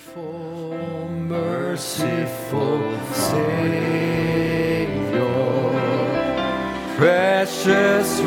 Wonderful, merciful Savior, precious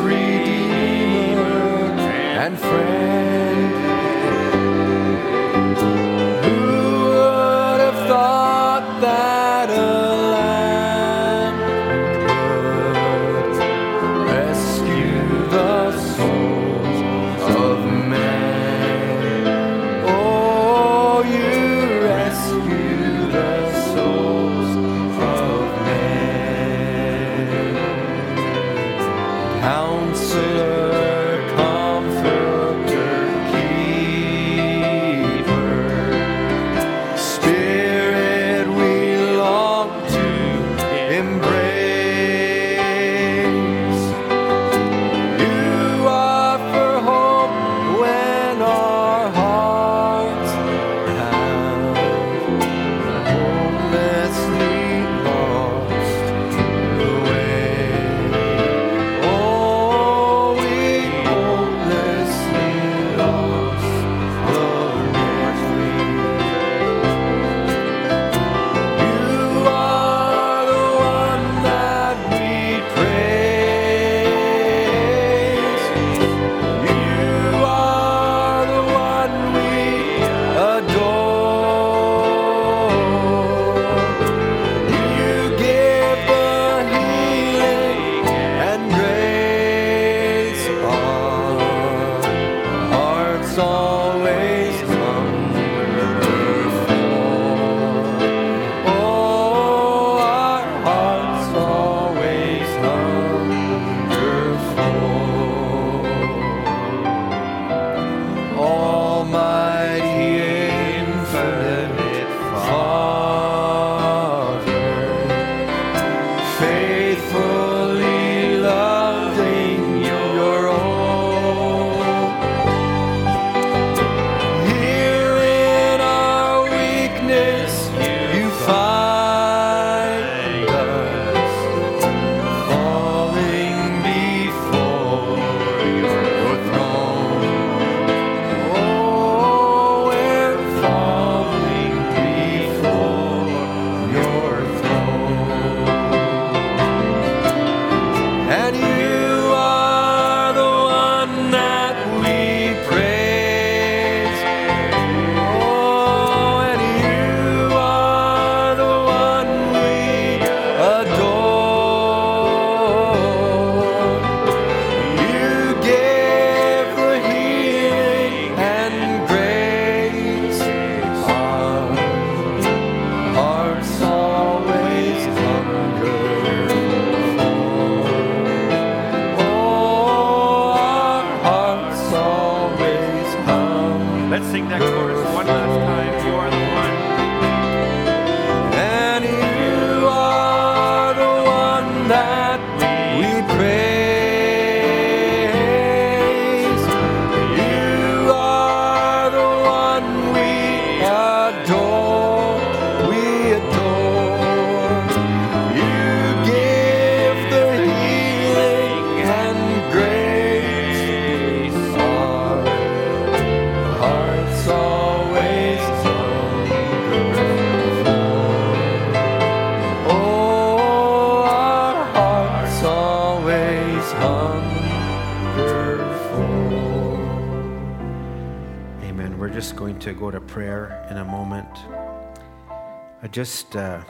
just, uh,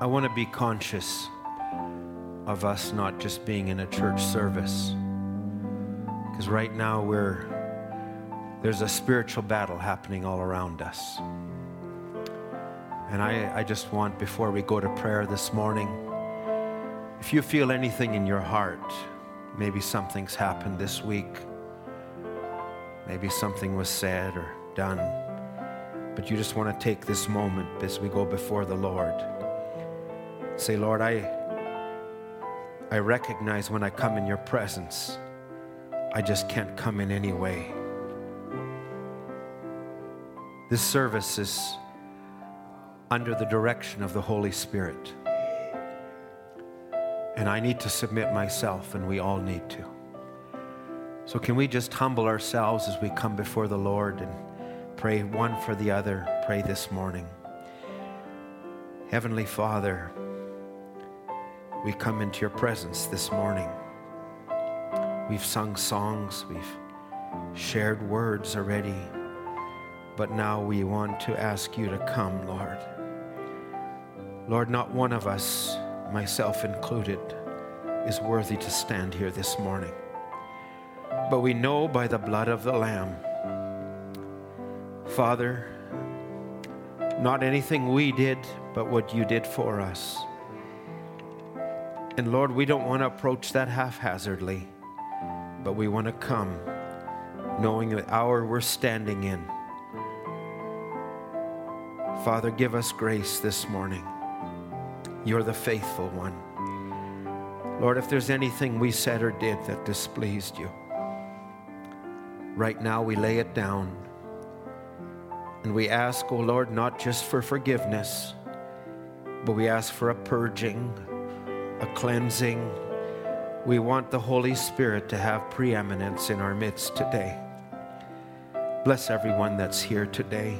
I want to be conscious of us not just being in a church service. Because right now we're, there's a spiritual battle happening all around us. And I, I just want, before we go to prayer this morning, if you feel anything in your heart, maybe something's happened this week, maybe something was said or done, but you just want to take this moment as we go before the Lord. Say, Lord, I, I recognize when I come in your presence, I just can't come in any way. This service is under the direction of the Holy Spirit. And I need to submit myself, and we all need to. So, can we just humble ourselves as we come before the Lord and pray one for the other, pray this morning. Heavenly Father, we come into your presence this morning. We've sung songs, we've shared words already, but now we want to ask you to come, Lord. Lord, not one of us, myself included, is worthy to stand here this morning. But we know by the blood of the Lamb, Father, not anything we did, but what you did for us. And Lord, we don't want to approach that haphazardly, but we want to come knowing the hour we're standing in. Father, give us grace this morning. You're the faithful one. Lord, if there's anything we said or did that displeased you, right now we lay it down. And we ask, oh Lord, not just for forgiveness, but we ask for a purging, a cleansing. We want the Holy Spirit to have preeminence in our midst today. Bless everyone that's here today.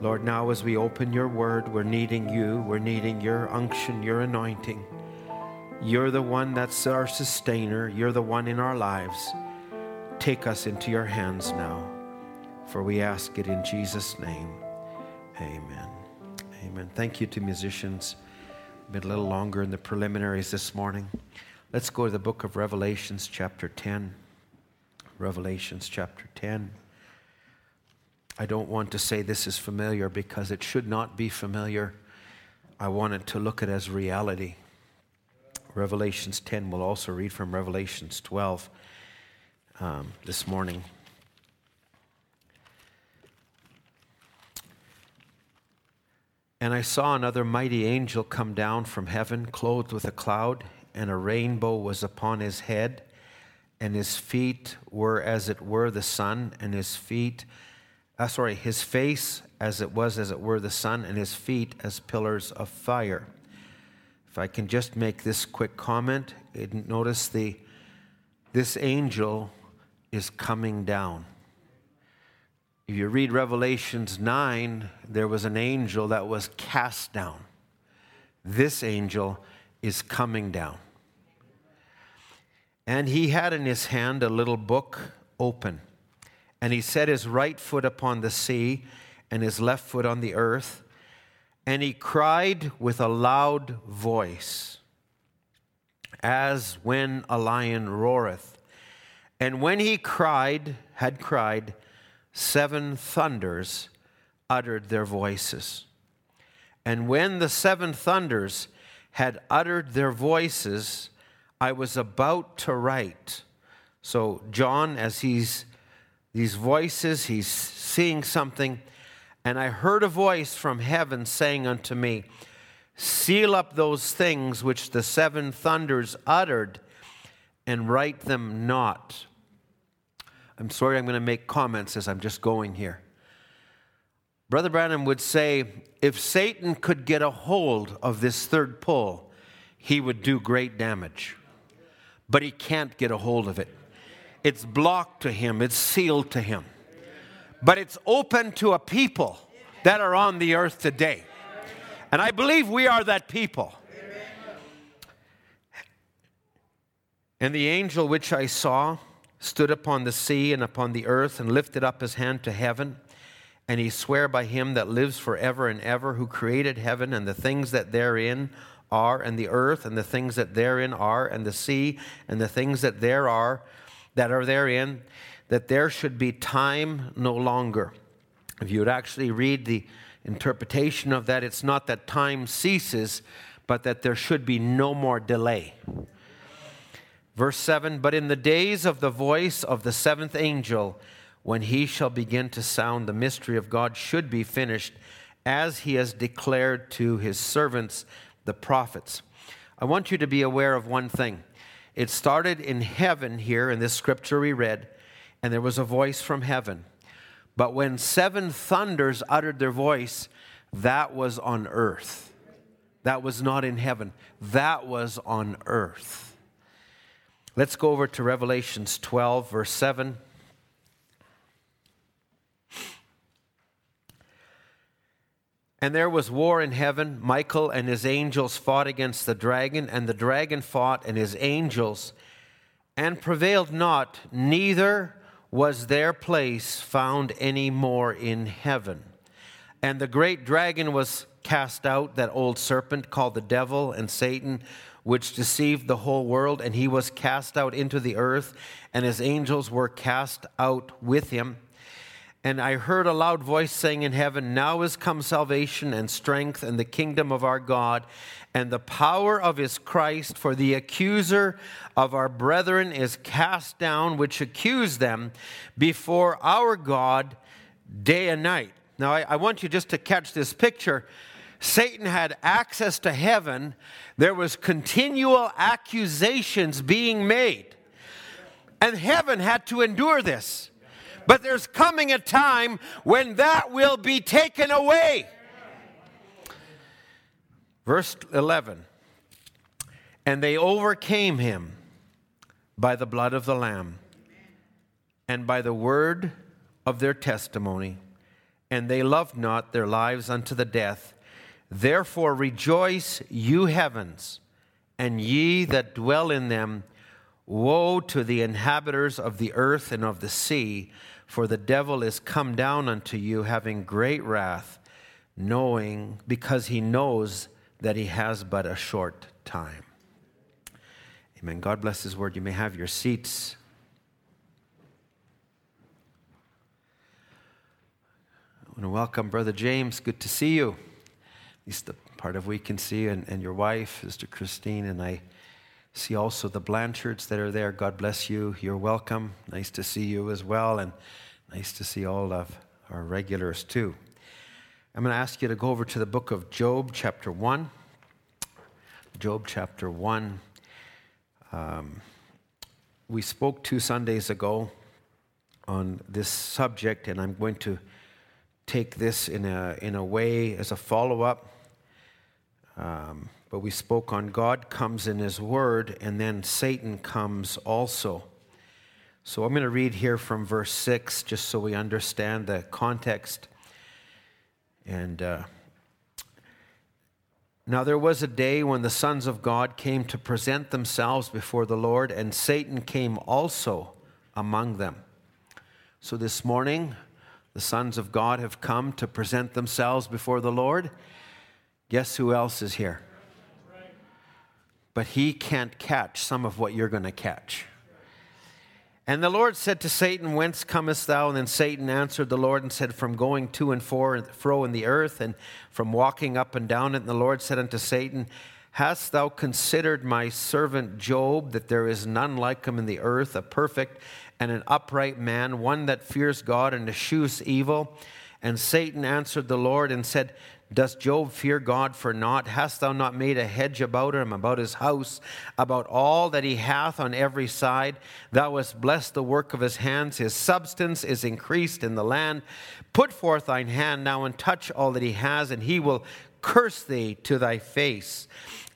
Lord, now as we open your word, we're needing you. We're needing your unction, your anointing. You're the one that's our sustainer. You're the one in our lives. Take us into your hands now, for we ask it in Jesus' name. Amen. Amen. Thank you to musicians. Been a little longer in the preliminaries this morning. Let's go to the book of Revelations, chapter 10. Revelations, chapter 10. I don't want to say this is familiar because it should not be familiar. I wanted to look at it as reality. Revelations 10, we'll also read from Revelations 12 um, this morning. And I saw another mighty angel come down from heaven, clothed with a cloud, and a rainbow was upon his head, and his feet were as it were the sun, and his feet, uh, sorry, his face as it was as it were the sun, and his feet as pillars of fire. If I can just make this quick comment, notice the this angel is coming down. If you read Revelations 9, there was an angel that was cast down. This angel is coming down. And he had in his hand a little book open. And he set his right foot upon the sea and his left foot on the earth. And he cried with a loud voice, as when a lion roareth. And when he cried, had cried, seven thunders uttered their voices. And when the seven thunders had uttered their voices, I was about to write. So, John, as he's these voices, he's seeing something, and I heard a voice from heaven saying unto me, Seal up those things which the seven thunders uttered, and write them not. I'm sorry, I'm going to make comments as I'm just going here. Brother Branham would say if Satan could get a hold of this third pull, he would do great damage. But he can't get a hold of it. It's blocked to him, it's sealed to him. But it's open to a people that are on the earth today. And I believe we are that people. And the angel which I saw, stood upon the sea and upon the earth and lifted up his hand to heaven. And he sware by him that lives forever and ever, who created heaven and the things that therein are, and the earth and the things that therein are, and the sea and the things that there are, that are therein, that there should be time no longer. If you would actually read the interpretation of that, it's not that time ceases, but that there should be no more delay. Verse 7 But in the days of the voice of the seventh angel, when he shall begin to sound, the mystery of God should be finished, as he has declared to his servants, the prophets. I want you to be aware of one thing. It started in heaven here in this scripture we read, and there was a voice from heaven. But when seven thunders uttered their voice, that was on earth. That was not in heaven, that was on earth. Let's go over to Revelations 12, verse 7. And there was war in heaven. Michael and his angels fought against the dragon, and the dragon fought and his angels, and prevailed not, neither was their place found any more in heaven. And the great dragon was cast out, that old serpent called the devil and Satan, which deceived the whole world, and he was cast out into the earth, and his angels were cast out with him. And I heard a loud voice saying in heaven, Now is come salvation and strength and the kingdom of our God and the power of his Christ, for the accuser of our brethren is cast down, which accused them before our God day and night. Now, I, I want you just to catch this picture. Satan had access to heaven. There was continual accusations being made. And heaven had to endure this. But there's coming a time when that will be taken away. Verse 11 And they overcame him by the blood of the Lamb and by the word of their testimony, and they loved not their lives unto the death. Therefore rejoice, you heavens, and ye that dwell in them. Woe to the inhabitants of the earth and of the sea for the devil is come down unto you, having great wrath, knowing, because he knows that he has but a short time. Amen. God bless his word. You may have your seats. I want to welcome Brother James. Good to see you. Least the part of we can see, and, and your wife, Sister Christine, and I see also the Blanchards that are there. God bless you. You're welcome. Nice to see you as well. And Nice to see all of our regulars too. I'm going to ask you to go over to the book of Job, chapter 1. Job, chapter 1. Um, we spoke two Sundays ago on this subject, and I'm going to take this in a, in a way as a follow up. Um, but we spoke on God comes in His Word, and then Satan comes also. So I'm going to read here from verse 6 just so we understand the context. And uh, now there was a day when the sons of God came to present themselves before the Lord, and Satan came also among them. So this morning, the sons of God have come to present themselves before the Lord. Guess who else is here? But he can't catch some of what you're going to catch. And the Lord said to Satan, Whence comest thou? And then Satan answered the Lord and said, From going to and fro in the earth, and from walking up and down it. And the Lord said unto Satan, Hast thou considered my servant Job, that there is none like him in the earth, a perfect and an upright man, one that fears God and eschews evil? And Satan answered the Lord and said, Does Job fear God for naught? Hast thou not made a hedge about him, about his house, about all that he hath on every side? Thou hast blessed the work of his hands. His substance is increased in the land. Put forth thine hand now and touch all that he has, and he will curse thee to thy face.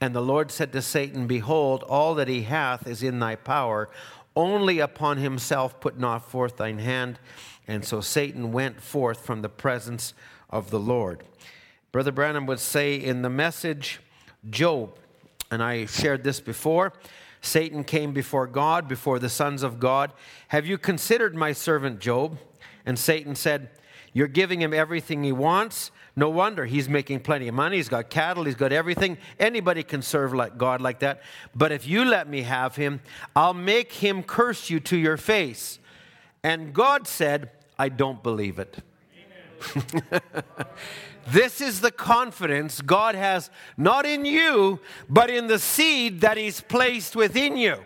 And the Lord said to Satan, Behold, all that he hath is in thy power. Only upon himself put not forth thine hand. And so Satan went forth from the presence of the Lord. Brother Branham would say in the message, Job, and I shared this before Satan came before God, before the sons of God. Have you considered my servant Job? And Satan said, You're giving him everything he wants. No wonder he's making plenty of money. He's got cattle, he's got everything. Anybody can serve like God like that. But if you let me have him, I'll make him curse you to your face. And God said, I don't believe it. This is the confidence God has not in you, but in the seed that He's placed within you.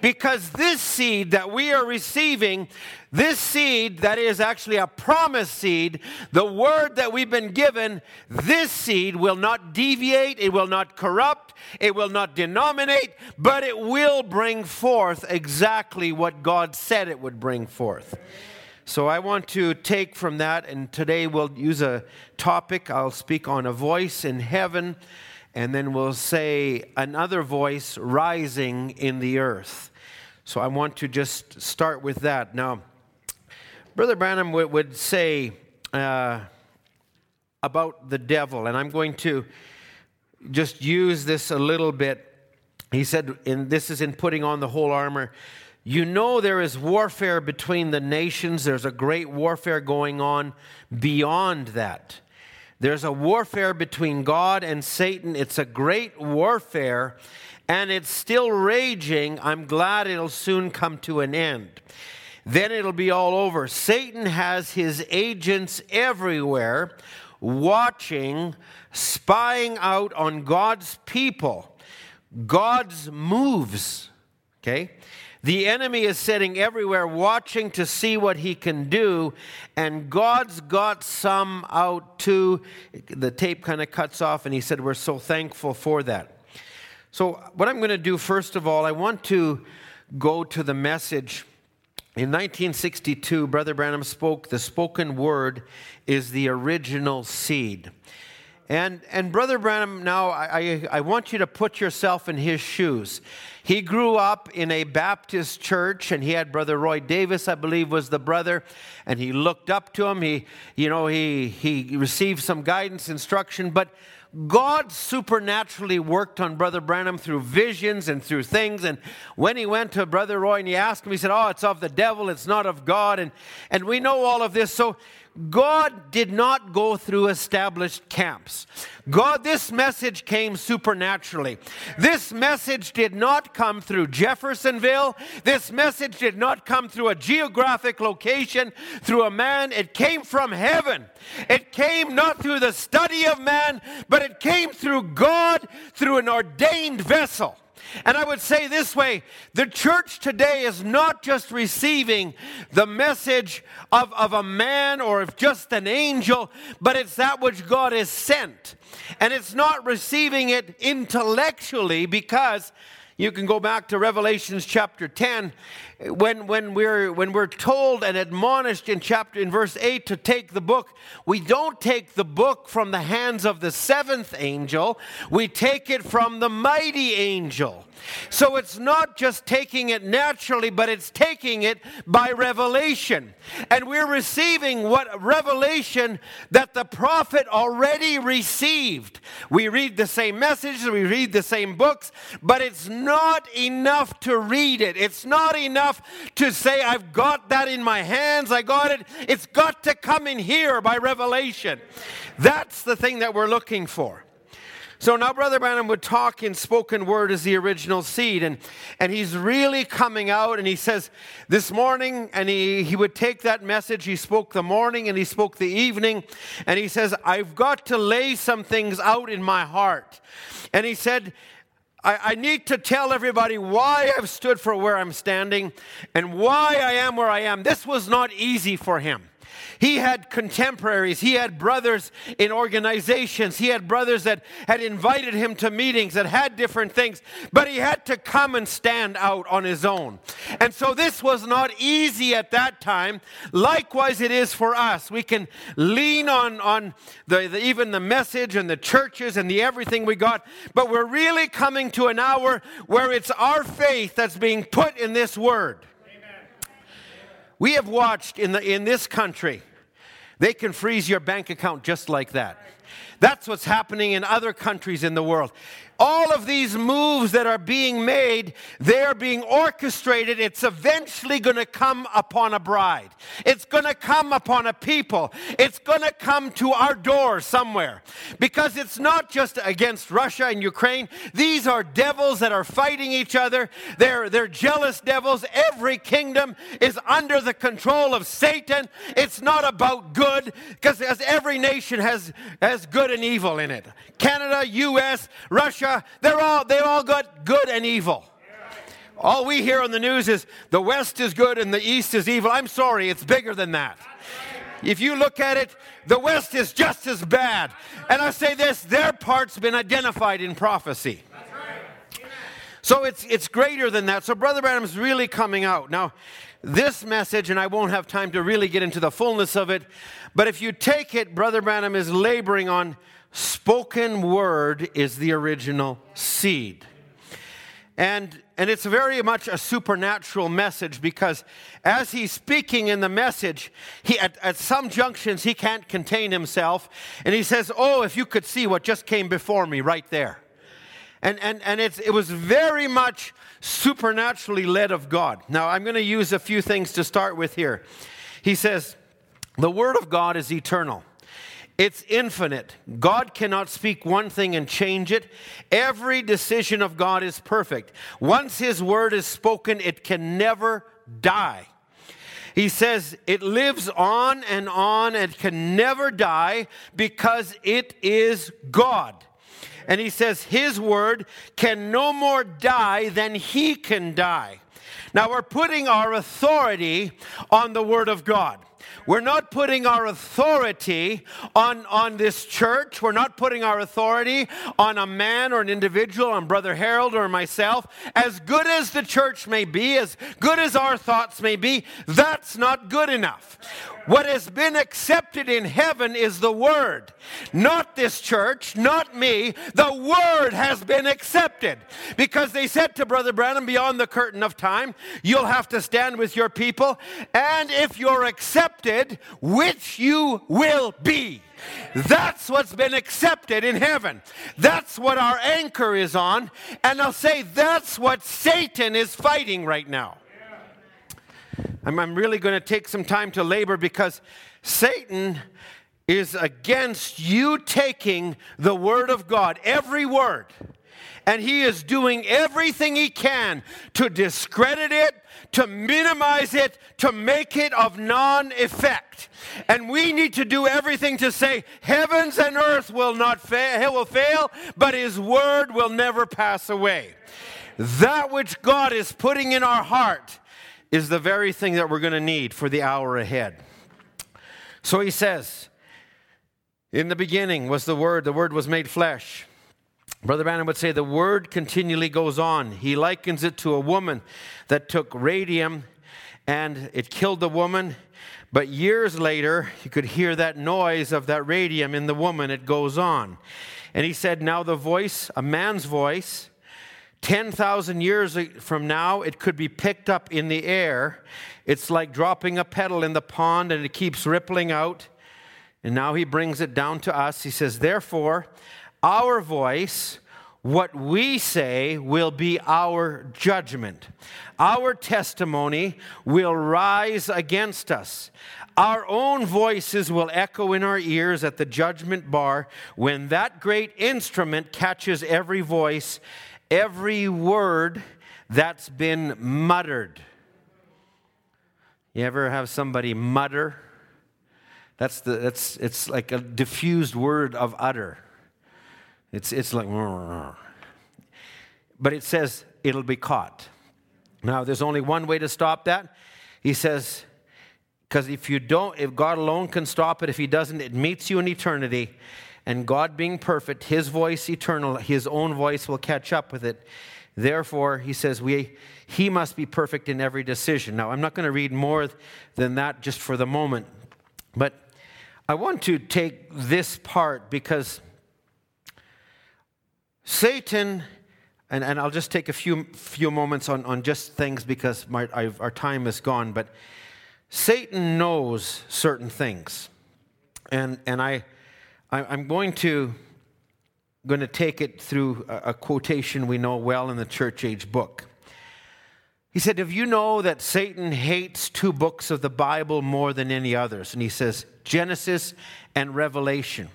Because this seed that we are receiving, this seed that is actually a promise seed, the word that we've been given, this seed will not deviate, it will not corrupt, it will not denominate, but it will bring forth exactly what God said it would bring forth. So I want to take from that, and today we'll use a topic. I'll speak on a voice in heaven, and then we'll say another voice rising in the earth. So I want to just start with that. Now, Brother Branham would, say, uh, about the devil, and I'm going to just use this a little bit. He said, and this is in putting on the whole armor. You know, there is warfare between the nations. There's a great warfare going on beyond that. There's a warfare between God and Satan. It's a great warfare, and it's still raging. I'm glad it'll soon come to an end. Then it'll be all over. Satan has his agents everywhere watching, spying out on God's people, God's moves. Okay? The enemy is sitting everywhere watching to see what he can do, and God's got some out too. The tape kind of cuts off, and he said, We're so thankful for that. So, what I'm going to do, first of all, I want to go to the message. In 1962, Brother Branham spoke, the spoken word is the original seed. And, and Brother Branham, now I, I want you to put yourself in his shoes. He grew up in a Baptist church, and he had Brother Roy Davis, I believe, was the brother, and he looked up to him. He, you know, he, he received some guidance, instruction, but God supernaturally worked on Brother Branham through visions and through things. And when he went to Brother Roy and he asked him, he said, Oh, it's of the devil, it's not of God. And, and we know all of this. So God did not go through established camps. God, this message came supernaturally. This message did not come through Jeffersonville. This message did not come through a geographic location, through a man. It came from heaven. It came not through the study of man, but it came through God, through an ordained vessel. And I would say this way the church today is not just receiving the message of, of a man or of just an angel, but it's that which God has sent. And it's not receiving it intellectually because you can go back to Revelations chapter 10 when, when, we're, when we're told and admonished in chapter in verse 8 to take the book, we don't take the book from the hands of the seventh angel, we take it from the mighty angel. So it's not just taking it naturally, but it's taking it by revelation. And we're receiving what revelation that the prophet already received. We read the same messages, we read the same books, but it's not enough to read it. It's not enough to say, I've got that in my hands, I got it. It's got to come in here by revelation. That's the thing that we're looking for. So now Brother Branham would talk in spoken word as the original seed, and, and he's really coming out and he says this morning, and he, he would take that message, he spoke the morning and he spoke the evening, and he says, I've got to lay some things out in my heart. And he said, I, I, need to tell everybody why I've stood for where I'm standing and why I am where I am. This was not easy for him. He had contemporaries, he had brothers in organizations, he had brothers that had invited him to meetings that had different things, but he had to come and stand out on his own. And so this was not easy at that time. Likewise, it is for us. We can lean on, on the, the even the message and the churches and the everything we got, but we're really coming to an hour where it's our faith that's being put in this word. We have watched in, the, in this country they can freeze your bank account just like that. That's what's happening in other countries in the world all of these moves that are being made, they're being orchestrated. It's eventually going to come upon a bride. It's going to come upon a people. It's going to come to our door somewhere. Because it's not just against Russia and Ukraine. These are devils that are fighting each other. They're, they're jealous devils. Every kingdom is under the control of Satan. It's not about good, because as every nation has, has good and evil in it. Canada, US, Russia, they're all, they all got good and evil. All we hear on the news is the West is good and the East is evil. I'm sorry, it's bigger than that. If you look at it, the West is just as bad. And I say this their part's been identified in prophecy. So it's, it's greater than that. So Brother Branham's really coming out. Now, this message, and I won't have time to really get into the fullness of it, but if you take it, Brother Branham is laboring on spoken word is the original seed. And, and it's very much a supernatural message because as he's speaking in the message, he, at, at some junctions he can't contain himself. And he says, Oh, if you could see what just came before me right there. And, and, and it's, it was very much supernaturally led of God. Now, I'm going to use a few things to start with here. He says, The Word of God is eternal. It's infinite. God cannot speak one thing and change it. Every decision of God is perfect. Once His word is spoken, it can never die. He says it lives on and on and can never die because it is God. And he says his word can no more die than he can die. Now we're putting our authority on the word of God. We're not putting our authority on, on this church. We're not putting our authority on a man or an individual, on Brother Harold or myself. As good as the church may be, as good as our thoughts may be, that's not good enough. What has been accepted in heaven is the Word. Not this church, not me. The Word has been accepted. Because they said to Brother Branham, beyond the curtain of time, you'll have to stand with your people. And if you're accepted, which you will be. That's what's been accepted in heaven. That's what our anchor is on. And I'll say that's what Satan is fighting right now. I'm, I'm really going to take some time to labor because Satan is against you taking the word of God, every word. And he is doing everything he can to discredit it, to minimize it, to make it of non effect. And we need to do everything to say, heavens and earth will not fail, will fail, but his word will never pass away. That which God is putting in our heart is the very thing that we're going to need for the hour ahead. So he says, In the beginning was the Word, the Word was made flesh. Brother Branham would say the Word continually goes on. He likens it to a woman that took radium and it killed the woman. But years later, you could hear that noise of that radium in the woman. It goes on. And he said, Now the voice, a man's voice, 10,000 years from now, it could be picked up in the air. It's like dropping a petal in the pond and it keeps rippling out. And now he brings it down to us. He says, Therefore, our voice, what we say, will be our judgment. Our testimony will rise against us. Our own voices will echo in our ears at the judgment bar when that great instrument catches every voice every word that's been muttered. You ever have somebody mutter? That's the that's it's like a diffused word of utter. It's it's like but it says it'll be caught. Now there's only one way to stop that. He says because if you don't if God alone can stop it if he doesn't it meets you in eternity and God being perfect, his voice eternal, his own voice will catch up with it. Therefore, he says, we, he must be perfect in every decision. Now, I'm not going to read more than that just for the moment, but I want to take this part because Satan, and, and I'll just take a few, few moments on, on just things because my, I've, our time is gone, but Satan knows certain things. And, and I, I'm going to, going to take it through a quotation we know well in the church age book. He said, If you know that Satan hates two books of the Bible more than any others, and he says Genesis and Revelation,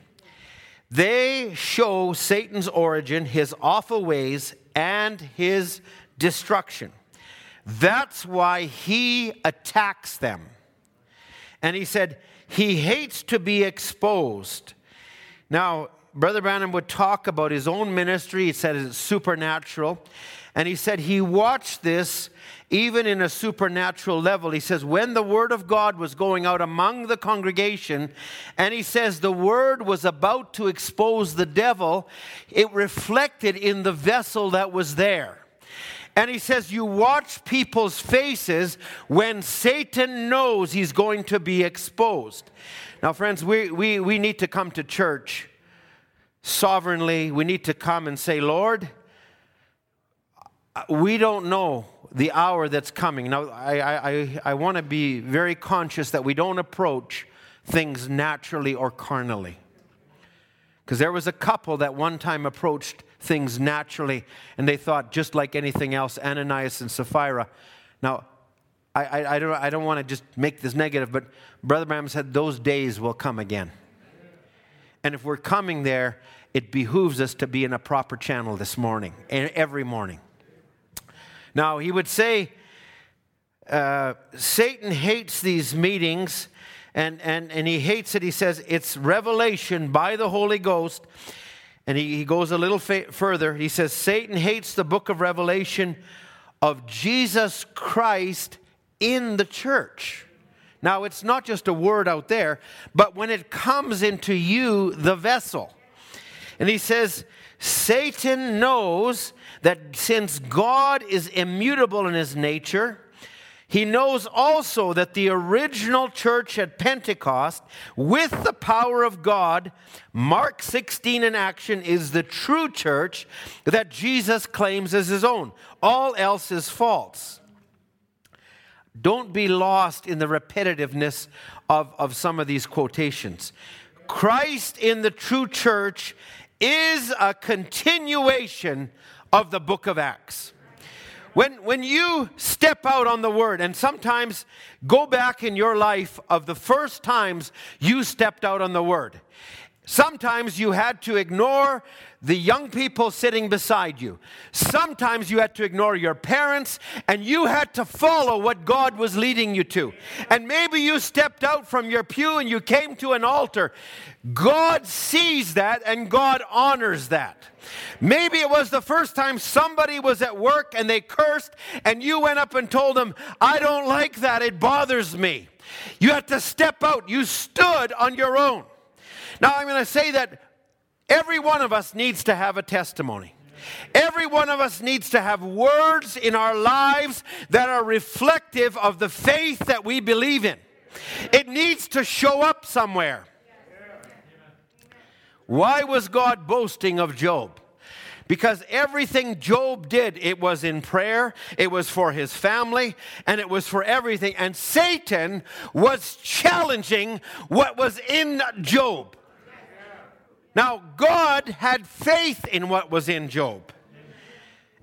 they show Satan's origin, his awful ways, and his destruction. That's why he attacks them. And he said, He hates to be exposed now, Brother Branham would talk about his own ministry. He said it's supernatural. And he said he watched this even in a supernatural level. He says, when the word of God was going out among the congregation, and he says the word was about to expose the devil, it reflected in the vessel that was there. And he says, You watch people's faces when Satan knows he's going to be exposed. Now, friends, we, we, we need to come to church sovereignly. We need to come and say, Lord, Uh, we don't know the hour that's coming. Now, I, I, I want to be very conscious that we don't approach things naturally or carnally. Because there was a couple that one time approached things naturally and they thought just like anything else, Ananias and Sapphira. Now, I, I, I don't, I don't want to just make this negative, but Brother Branham said those days will come again. And if we're coming there, it behooves us to be in a proper channel this morning, And every morning. Now, he would say, uh, Satan hates these meetings, and, and, and he hates it. He says it's revelation by the Holy Ghost. And he, he goes a little fa- further. He says, Satan hates the book of Revelation of Jesus Christ in the church. Now, it's not just a word out there, but when it comes into you, the vessel. And he says, Satan knows that since God is immutable in his nature, he knows also that the original church at Pentecost, with the power of God, Mark 16 in action, is the true church that Jesus claims as his own. All else is false. Don't be lost in the repetitiveness of, of some of these quotations. Christ in the true church is a continuation of the book of Acts. When, when you step out on the word, and sometimes go back in your life of the first times you stepped out on the word, Sometimes you had to ignore the young people sitting beside you. Sometimes you had to ignore your parents and you had to follow what God was leading you to. And maybe you stepped out from your pew and you came to an altar. God sees that and God honors that. Maybe it was the first time somebody was at work and they cursed and you went up and told them, I don't like that, it bothers me. You had to step out, you stood on your own. Now, I'm going to say that every one of us needs to have a testimony. Every one of us needs to have words in our lives that are reflective of the faith that we believe in. It needs to show up somewhere. Why was God boasting of Job? Because everything Job did, it was in prayer, it was for his family, and it was for everything. And Satan was challenging what was in Job. Now, God had faith in what was in Job.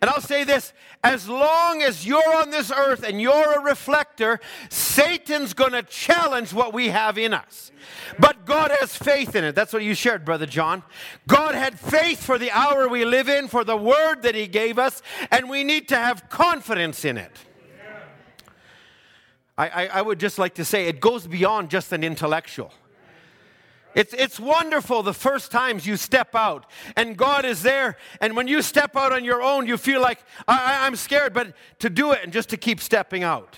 And I'll say this as long as you're on this earth and you're a reflector, Satan's going to challenge what we have in us. But God has faith in it. That's what you shared, Brother John. God had faith for the hour we live in, for the word that He gave us, and we need to have confidence in it. I, I, I would just like to say it goes beyond just an intellectual. It's, it's wonderful the first times you step out and God is there. And when you step out on your own, you feel like, I, I'm scared, but to do it and just to keep stepping out.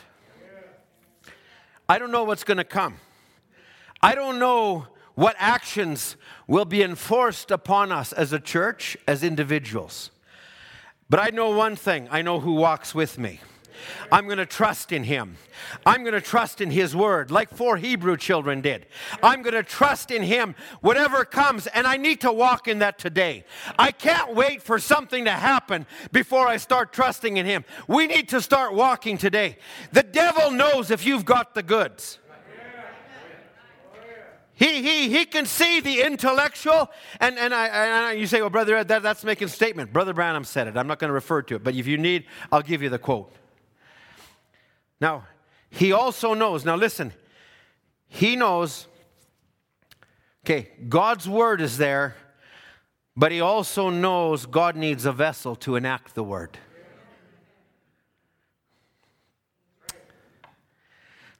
I don't know what's going to come. I don't know what actions will be enforced upon us as a church, as individuals. But I know one thing I know who walks with me. I'm going to trust in him. I'm going to trust in his word, like four Hebrew children did. I'm going to trust in him, whatever comes, and I need to walk in that today. I can't wait for something to happen before I start trusting in him. We need to start walking today. The devil knows if you've got the goods. He, he, he can see the intellectual, and, and, I, and you say, well, Brother Ed, that, that's making a statement. Brother Branham said it. I'm not going to refer to it, but if you need, I'll give you the quote. Now, he also knows, now listen, he knows, okay, God's word is there, but he also knows God needs a vessel to enact the word.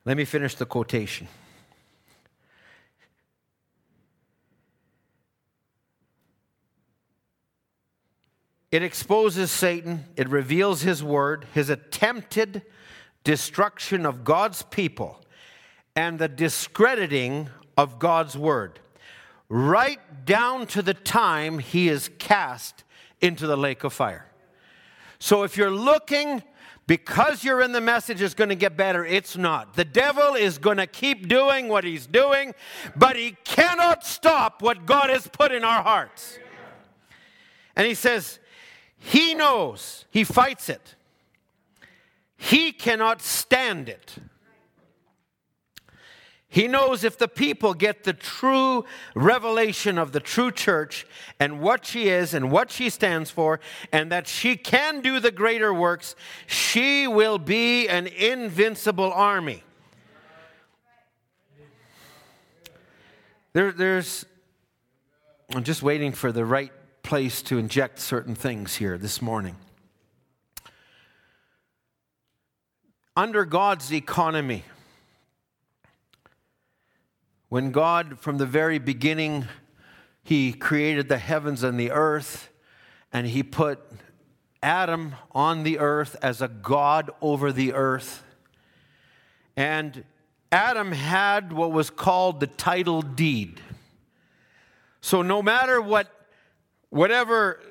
Let me finish the quotation. It exposes Satan, it reveals his word, his attempted destruction of God's people and the discrediting of God's word, right down to the time he is cast into the lake of fire. So if you're looking because you're in the message is going to get better. It's not. The devil is going to keep doing what he's doing, but he cannot stop what God has put in our hearts. And he says, He knows, he fights it. He cannot stand it. He knows if the people get the true revelation of the true church and what she is and what she stands for, and that she can do the greater works, she will be an invincible army. There, there's, I'm just waiting for the right place to inject certain things here this morning. Under God's economy, when God, from the very beginning, He created the heavens and the earth, and He put Adam on the earth as a God over the earth. And Adam had what was called the title deed. So no matter what, whatever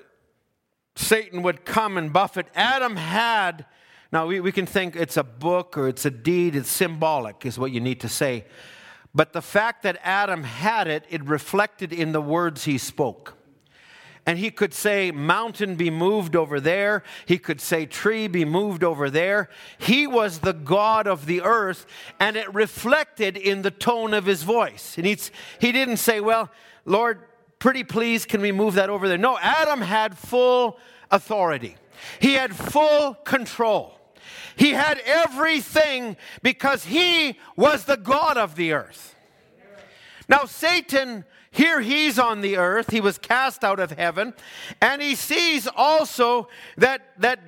Satan would come and buffet, Adam had. Now we, we can think it's a book or it's a deed, it's symbolic, is what you need to say. But the fact that Adam had it, it reflected in the words he spoke. And he could say, Mountain be moved over there. He could say, Tree be moved over there. He was the God of the earth, and it reflected in the tone of his voice. And he didn't say, Well, Lord, pretty please, can we move that over there? No, Adam had full authority, he had full control. He had everything because he was the God of the earth. Now, Satan, here he's on the earth, he was cast out of heaven, and he sees also that, that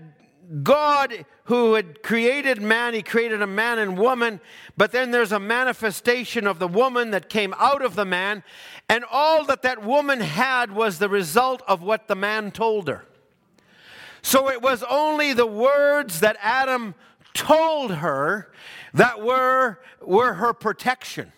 God, who had created man, he created a man and woman, but then there's a manifestation of the woman that came out of the man, and all that that woman had was the result of what the man told her. So it was only the words that Adam told her that were, were her protection.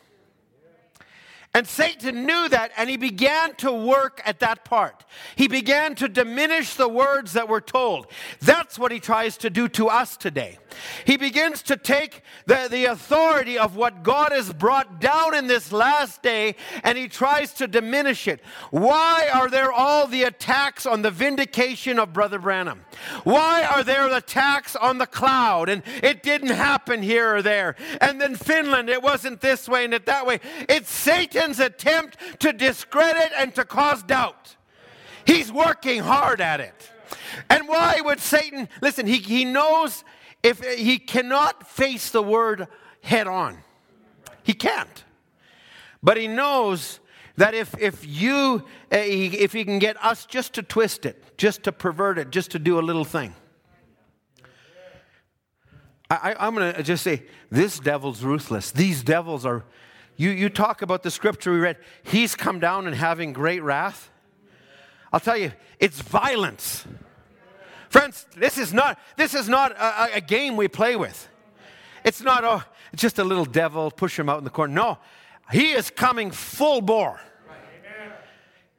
And Satan knew that, and he began to work at that part. He began to diminish the words that were told. That's what he tries to do to us today. He begins to take the, the authority of what God has brought down in this last day, and he tries to diminish it. Why are there all the attacks on the vindication of Brother Branham? Why are there attacks on the cloud? And it didn't happen here or there. And then Finland, it wasn't this way and it that way. It's Satan Satan's attempt to discredit and to cause doubt. He's working hard at it. And why would Satan, listen, he, he knows if he cannot face the word head on. He can't. But he knows that if, if you, uh, if he can get us just to twist it, just to pervert it, just to do a little thing. I, I'm going to just say, this devil's ruthless. These devils are you, you talk about the scripture we read, he's come down and having great wrath. I'll tell you, it's violence. Friends, this is not, this is not a, a game we play with. It's not oh, just a little devil, push him out in the corner. No, he is coming full bore.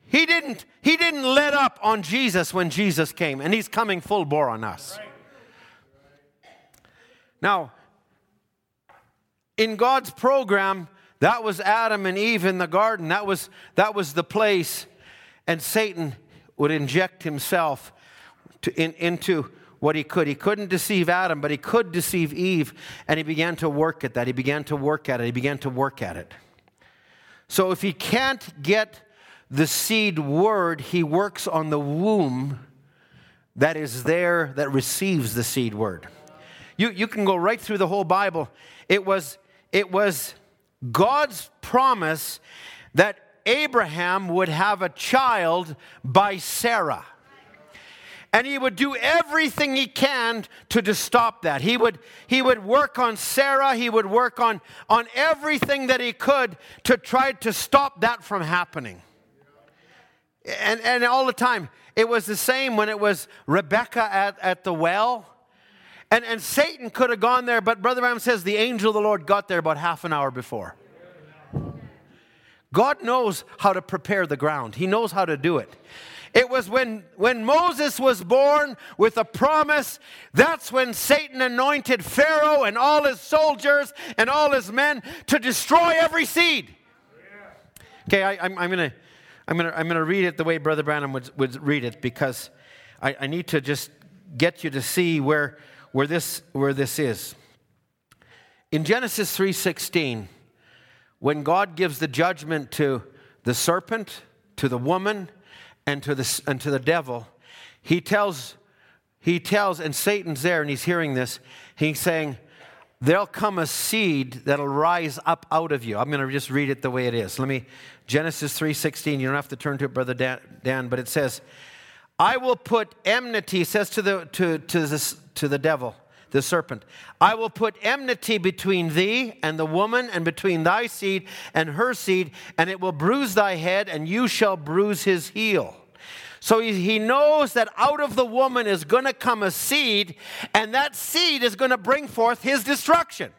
He didn't, he didn't let up on Jesus when Jesus came, and he's coming full bore on us. Now, in God's program, that was Adam and Eve in the garden. That was, that was the place. And Satan would inject himself to, in, into what he could. He couldn't deceive Adam, but he could deceive Eve. And he began to work at that. He began to work at it. He began to work at it. So if he can't get the seed word, he works on the womb that is there that receives the seed word. You, you can go right through the whole Bible. It was, it was God's promise that Abraham would have a child by Sarah. And he would do everything he can to, to stop that. He would, he would work on Sarah, he would work on, on everything that he could to try to stop that from happening. And, and all the time, it was the same when it was Rebecca at, at the well. And, and Satan could have gone there, but Brother Branham says the angel of the Lord got there about half an hour before. God knows how to prepare the ground, He knows how to do it. It was when, when Moses was born with a promise, that's when Satan anointed Pharaoh and all his soldiers and all his men to destroy every seed. Okay, I, am going to I'm gonna, I'm gonna read it the way Brother Branham would, would read it because I, I need to just get you to see where, where, this, where this is. In Genesis 3:16, when God gives the judgment to the serpent, to the woman, and to the, and to the devil, he tells, he tells, and Satan's there and he's hearing this, he's saying, There'll come a seed that'll rise up out of you. I'm going to just read it the way it is. Let me, Genesis 3.16, you don't have to turn to it, Brother Dan, Dan but it says, I will put enmity, says to the, to, to, this, to the devil, the serpent, I will put enmity between thee and the woman, and between thy seed and her seed, and it will bruise thy head, and you shall bruise his heel. So he, he knows that out of the woman is going to come a seed, and that seed is going to bring forth his destruction.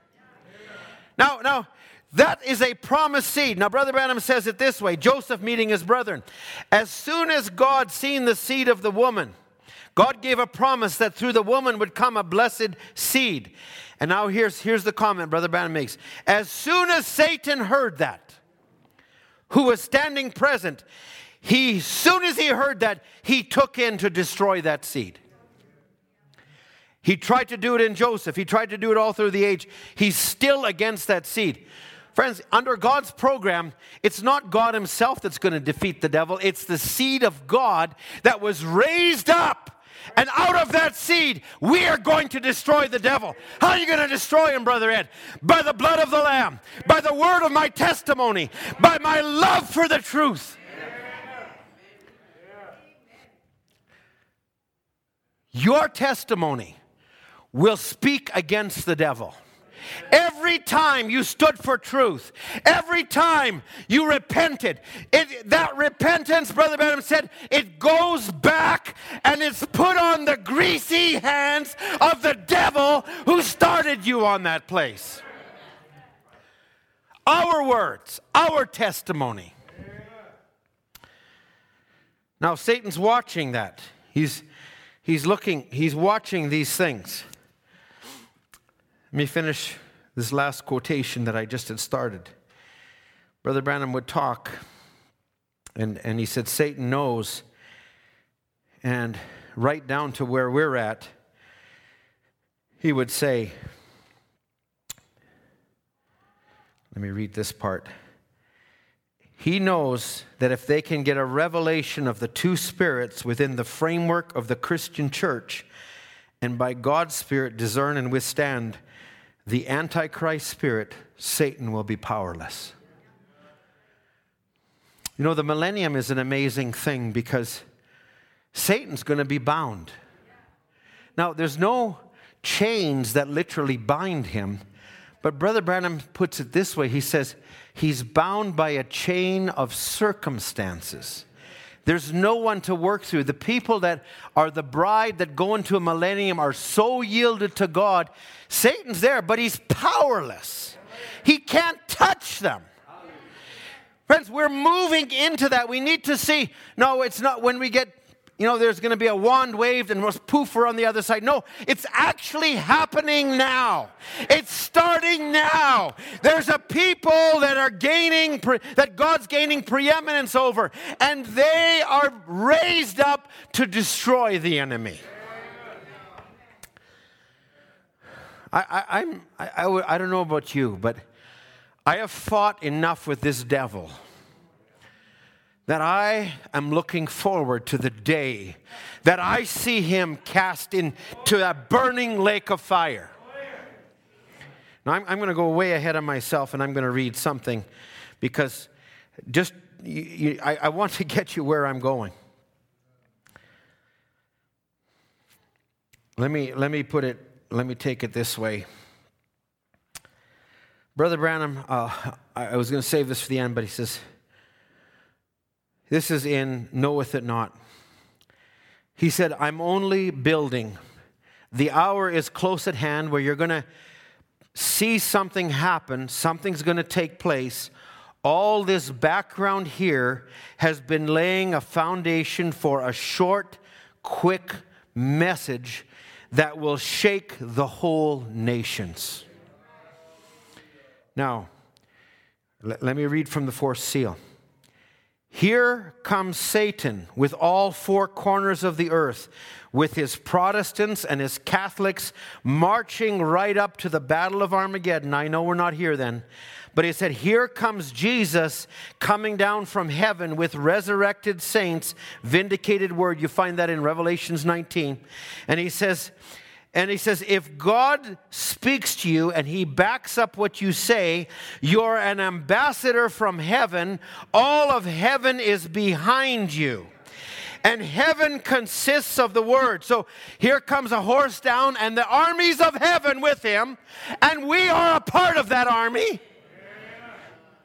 Now, now, that is a promised seed. Now, Brother Branham says it this way Joseph meeting his brethren. As soon as God seen the seed of the woman, God gave a promise that through the woman would come a blessed seed. And now here's, here's the comment Brother Branham makes. As soon as Satan heard that, who was standing present, he, soon as he heard that, he took in to destroy that seed. He tried to do it in Joseph. He tried to do it all through the age. He's still against that seed. Friends, under God's program, it's not God Himself that's going to defeat the devil, it's the seed of God that was raised up. And out of that seed, we are going to destroy the devil. How are you going to destroy him, Brother Ed? By the blood of the Lamb, by the word of my testimony, by my love for the truth. Your testimony will speak against the devil. Every time you stood for truth, every time you repented, it, that repentance, Brother Branham said, it goes back and it's put on the greasy hands of the devil who started you on that place. Our words, our testimony. Now, Satan's watching that. He's He's looking, he's watching these things. Let me finish this last quotation that I just had started. Brother Branham would talk, and, and he said, Satan knows, and right down to where we're at, he would say, let me read this part. He knows that if they can get a revelation of the two spirits within the framework of the Christian church, and by God's Spirit discern and withstand the Antichrist spirit, Satan will be powerless. You know, the millennium is an amazing thing because Satan's going to be bound. Now, there's no chains that literally bind him, but Brother Branham puts it this way he says, He's bound by a chain of circumstances. There's no one to work through. The people that are the bride that go into a millennium are so yielded to God. Satan's there, but he's powerless. He can't touch them. Friends, we're moving into that. We need to see. No, it's not when we get you know, there's going to be a wand waved and poof, we're on the other side. No, it's actually happening now. It's starting now. There's a people that are gaining, that God's gaining preeminence over, and they are raised up to destroy the enemy. I, I, I'm, I, I, I don't know about you, but I have fought enough with this devil that I am looking forward to the day that I see him cast into that burning lake of fire. Now, I'm, I'm going to go way ahead of myself and I'm going to read something because just you, you, I, I want to get you where I'm going. Let me, let me put it, let me take it this way. Brother Branham, uh, I was going to save this for the end, but he says, this is in Knoweth It Not. He said, I'm only building. The hour is close at hand where you're going to see something happen, something's going to take place. All this background here has been laying a foundation for a short, quick message that will shake the whole nations. Now, let, me read from the fourth seal. Here comes Satan with all four corners of the earth, with his Protestants and his Catholics marching right up to the Battle of Armageddon. I know we're not here then. But he said, Here comes Jesus coming down from heaven with resurrected saints, vindicated word. You find that in Revelations 19. And he says, and he says, if God speaks to you and he backs up what you say, you're an ambassador from heaven. All of heaven is behind you. And heaven consists of the word. So here comes a horse down and the armies of heaven with him. And we are a part of that army.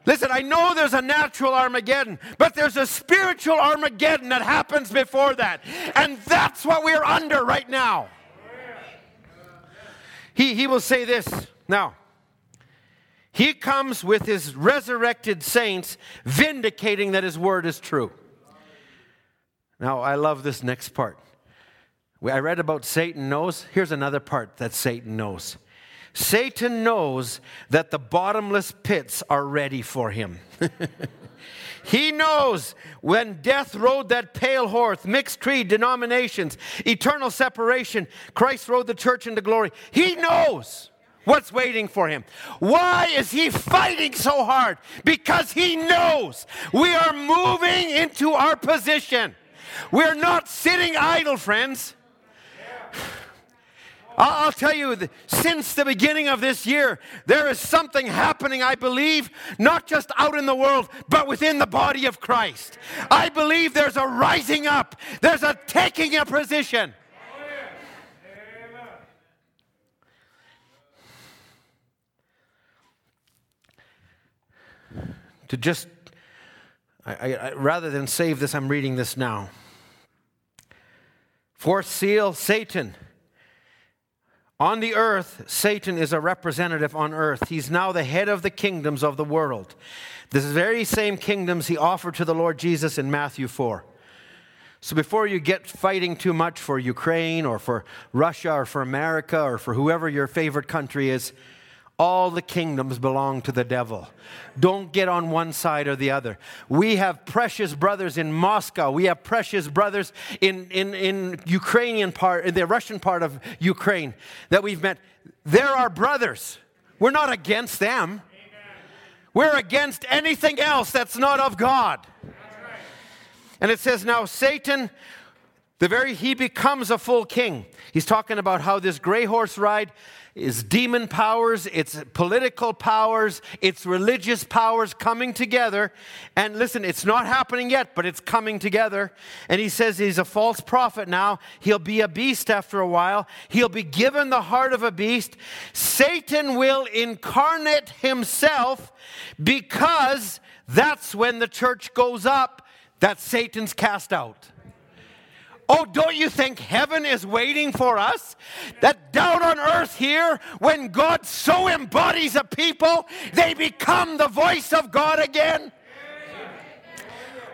Listen, I know there's a natural Armageddon, but there's a spiritual Armageddon that happens before that. And that's what we're under right now. He, he will say this now. He comes with his resurrected saints, vindicating that his word is true. Now, I love this next part. I read about Satan knows. Here's another part that Satan knows. Satan knows that the bottomless pits are ready for him. he knows when death rode that pale horse, mixed creed, denominations, eternal separation, Christ rode the church into glory. He knows what's waiting for him. Why is he fighting so hard? Because he knows we are moving into our position. We're not sitting idle, friends. I'll tell you, since the beginning of this year, there is something happening, I believe, not just out in the world, but within the body of Christ. I believe there's a rising up, there's a taking a position. To just, I, I, rather than save this, I'm reading this now. Fourth seal, Satan on the earth, Satan is a representative on earth. He's now the head of the kingdoms of the world. The very same kingdoms he offered to the Lord Jesus in Matthew 4. So before you get fighting too much for Ukraine or for Russia or for America or for whoever your favorite country is, all the kingdoms belong to the devil. Don't get on one side or the other. We have precious brothers in Moscow. We have precious brothers in, in, in Ukrainian part, in the Russian part of Ukraine that we've met. They're our brothers. We're not against them. We're against anything else that's not of God. And it says, Now Satan the very he becomes a full king. He's talking about how this gray horse ride is demon powers, it's political powers, it's religious powers coming together. And listen, it's not happening yet, but it's coming together. And he says he's a false prophet now. He'll be a beast after a while. He'll be given the heart of a beast. Satan will incarnate himself because that's when the church goes up, that Satan's cast out. Oh, don't you think heaven is waiting for us? That down on earth here, when God so embodies a people, they become the voice of God again?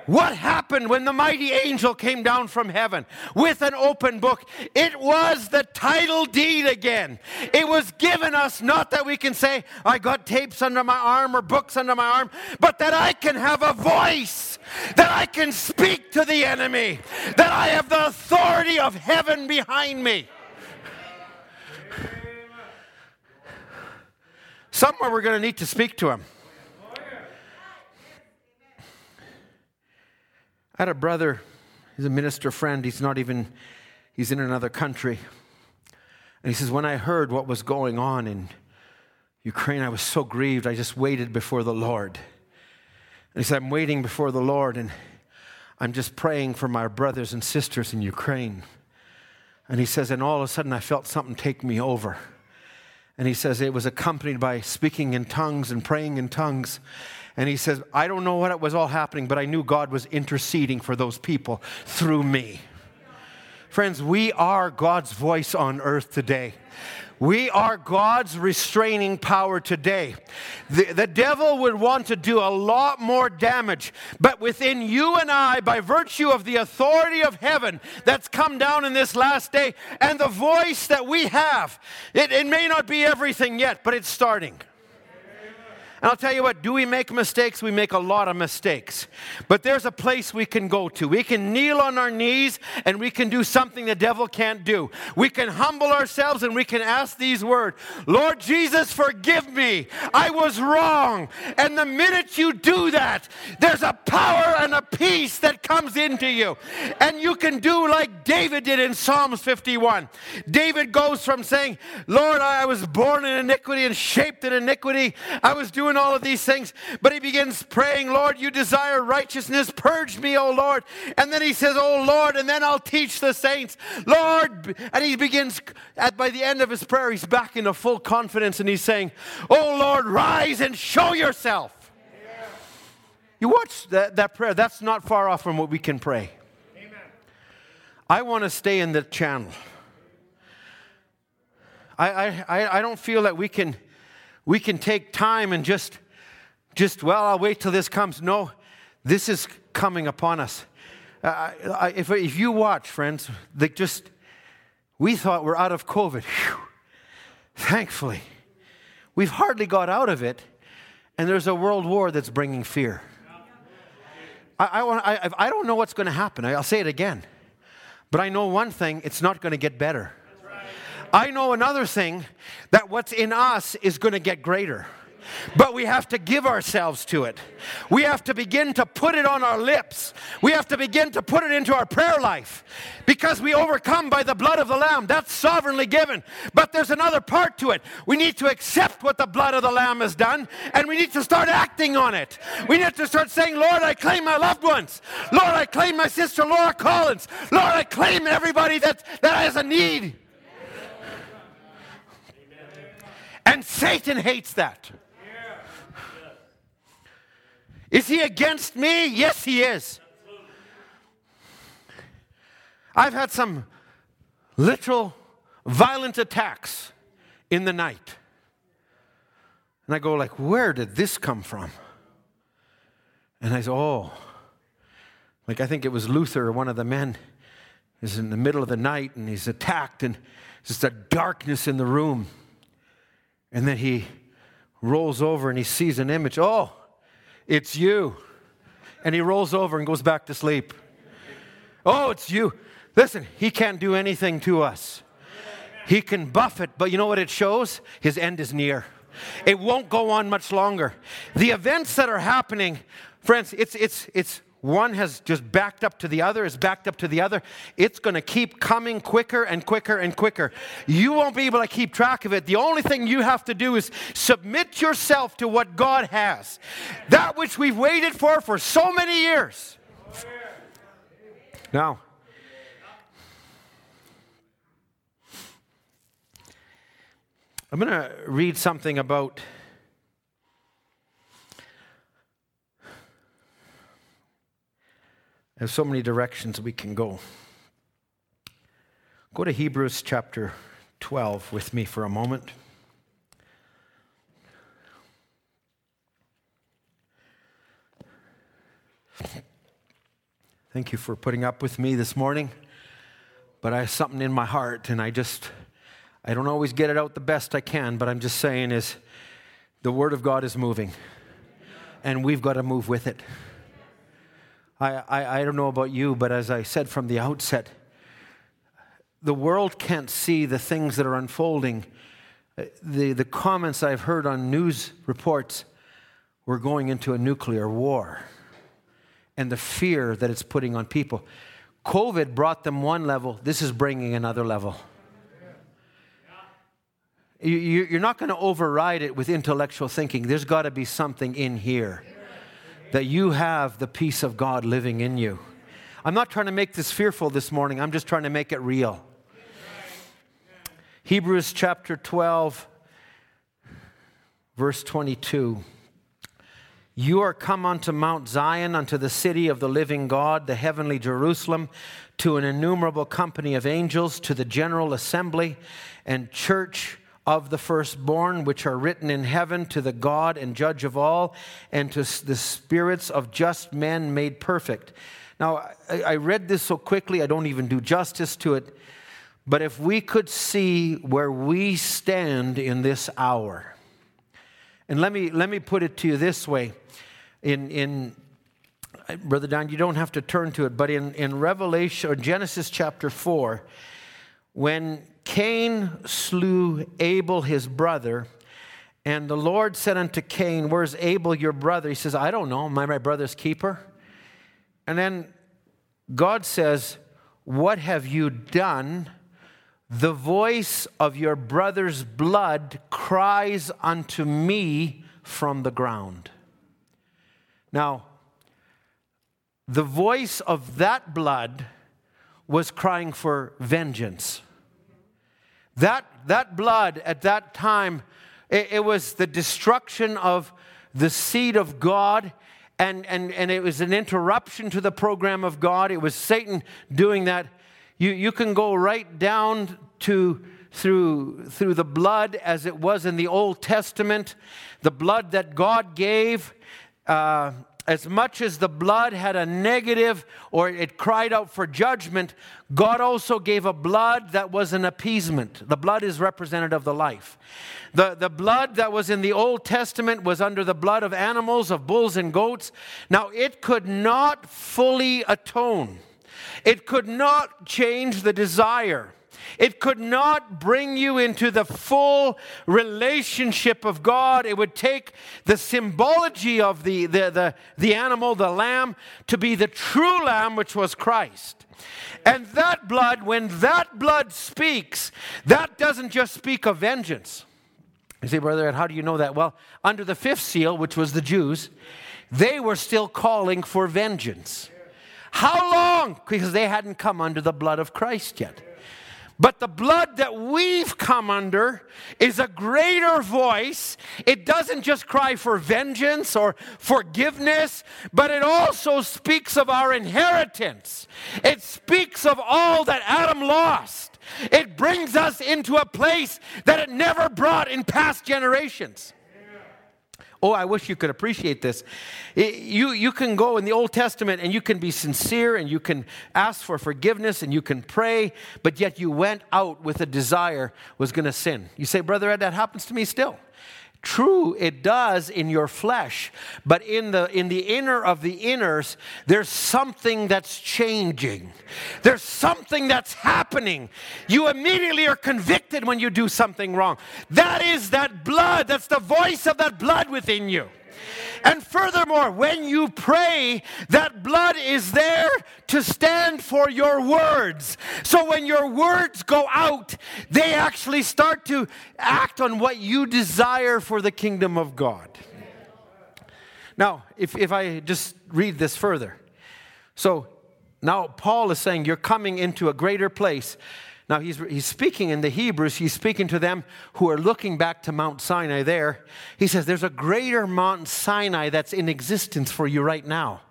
What happened when the mighty angel came down from heaven with an open book? It was the title deed again. It was given us not that we can say, I got tapes under my arm or books under my arm, but that I can have a voice, that I can speak to the enemy, that I have the authority of heaven behind me. Somewhere we're going to need to speak to him. I had a brother, he's a minister friend, he's not even, he's in another country. And he says, When I heard what was going on in Ukraine, I was so grieved, I just waited before the Lord. And he said, I'm waiting before the Lord, and I'm just praying for my brothers and sisters in Ukraine. And he says, and all of a sudden I felt something take me over. And he says it was accompanied by speaking in tongues and praying in tongues. And he says, I don't know what it was all happening, but I knew God was interceding for those people through me. Friends, we are God's voice on earth today. We are God's restraining power today. The, the devil would want to do a lot more damage, but within you and I, by virtue of the authority of heaven that's come down in this last day and the voice that we have, it, it may not be everything yet, but it's starting. And I'll tell you what, do we make mistakes? We make a lot of mistakes. But there's a place we can go to. We can kneel on our knees and we can do something the devil can't do. We can humble ourselves and we can ask these words Lord Jesus, forgive me. I was wrong. And the minute you do that, there's a power and a peace that comes into you. And you can do like David did in Psalms 51. David goes from saying, Lord, I was born in iniquity and shaped in iniquity. I was doing all of these things. But he begins praying, Lord, you desire righteousness. Purge me, O Lord. And then he says, O Lord, and then I'll teach the saints. Lord. And he begins, at, by the end of his prayer, he's back into full confidence and he's saying, O Lord, rise and show yourself. You watch that, that prayer, that's not far off from what we can pray. Amen. I want to stay in the channel. I, I, I don't feel that we can, we can take time and just, just, well, I'll wait till this comes. No, this is coming upon us. Uh, I, if, if you watch, friends, they just, we thought we're out of COVID. Whew. Thankfully, we've hardly got out of it, and there's a world war that's bringing fear. I, I, I, I don't know what's going to happen. I'll say it again. But I know one thing it's not going to get better. I know another thing that what's in us is going to get greater. But we have to give ourselves to it. We have to begin to put it on our lips. We have to begin to put it into our prayer life because we overcome by the blood of the Lamb. That's sovereignly given. But there's another part to it. We need to accept what the blood of the Lamb has done and we need to start acting on it. We need to start saying, Lord, I claim my loved ones. Lord, I claim my sister Laura Collins. Lord, I claim everybody that, that has a need. And Satan hates that. Is he against me? Yes, he is. I've had some literal violent attacks in the night. And I go like, where did this come from? And I say, oh, like I think it was Luther, one of the men, is in the middle of the night and he's attacked and just a darkness in the room. And then he rolls over and he sees an image. Oh, it's you. And he rolls over and goes back to sleep. Oh, it's you. Listen, he can't do anything to us. He can buffet, but you know what it shows? His end is near. It won't go on much longer. The events that are happening, friends, it's, it's, it's one has just backed up to the other, is backed up to the other. It's going to keep coming quicker and quicker and quicker. You won't be able to keep track of it. The only thing you have to do is submit yourself to what God has. That which we've waited for for so many years. Now, I'm going to read something about There's so many directions we can go. Go to Hebrews chapter 12 with me for a moment. Thank you for putting up with me this morning. But I have something in my heart, and I just, I don't always get it out the best I can, but I'm just saying is the Word of God is moving, and we've got to move with it. I, I, I don't know about you, but as I said from the outset, the world can't see the things that are unfolding. The, the comments I've heard on news reports, we're going into a nuclear war, and the fear that it's putting on people. COVID brought them one level, this is bringing another level. You're not going to override it with intellectual thinking. There's got to be something in here that you have the peace of God living in you. I'm not trying to make this fearful this morning, I'm just trying to make it real. Hebrews chapter 12, verse 22. You are come unto Mount Zion, unto the city of the living God, the heavenly Jerusalem, to an innumerable company of angels, to the general assembly and church of the firstborn, which are written in heaven, to the God and judge of all, and to the spirits of just men made perfect. Now, I read this so quickly, I don't even do justice to it. But if we could see where we stand in this hour, And let me, let me put it to you this way. In, in Brother Don, you don't have to turn to it, but in, in Revelation or Genesis chapter 4, when Cain slew Abel, his brother, and the Lord said unto Cain, Where's Abel, your brother? He says, I don't know. Am I my brother's keeper? And then God says, What have you done? The voice of your brother's blood cries unto me from the ground. Now, the voice of that blood was crying for vengeance. That, that blood at that time, it, it was the destruction of the seed of God and, and, and it was an interruption to the program of God. It was Satan doing that. You, you can go right down to through, through the blood as it was in the Old Testament, the blood that God gave. Uh, as much as the blood had a negative or it cried out for judgment, God also gave a blood that was an appeasement. The blood is representative of the life. The, the blood that was in the Old Testament was under the blood of animals, of bulls and goats. Now, it could not fully atone, it could not change the desire. It could not bring you into the full relationship of God. It would take the symbology of the, the, the, the animal, the lamb, to be the true lamb, which was Christ. And that blood, when that blood speaks, that doesn't just speak of vengeance. You say, Brother, how do you know that? Well, under the fifth seal, which was the Jews, they were still calling for vengeance. How long? Because they hadn't come under the blood of Christ yet. But the blood that we've come under is a greater voice. It doesn't just cry for vengeance or forgiveness, but it also speaks of our inheritance. It speaks of all that Adam lost. It brings us into a place that it never brought in past generations. Oh, I wish you could appreciate this. You, you can go in the Old Testament and you can be sincere and you can ask for forgiveness and you can pray, but yet you went out with a desire was going to sin. You say, Brother Ed, that happens to me still. True, it does in your flesh, but in the, in the inner of the inners, there's something that's changing. There's something that's happening. You immediately are convicted when you do something wrong. That is that blood, that's the voice of that blood within you. And furthermore, when you pray, that blood is there to stand for your words. So when your words go out, they actually start to act on what you desire for the kingdom of God. Now, if, if I just read this further. So now Paul is saying, You're coming into a greater place. Now, he's, he's speaking in the Hebrews, he's speaking to them who are looking back to Mount Sinai there. He says, There's a greater Mount Sinai that's in existence for you right now.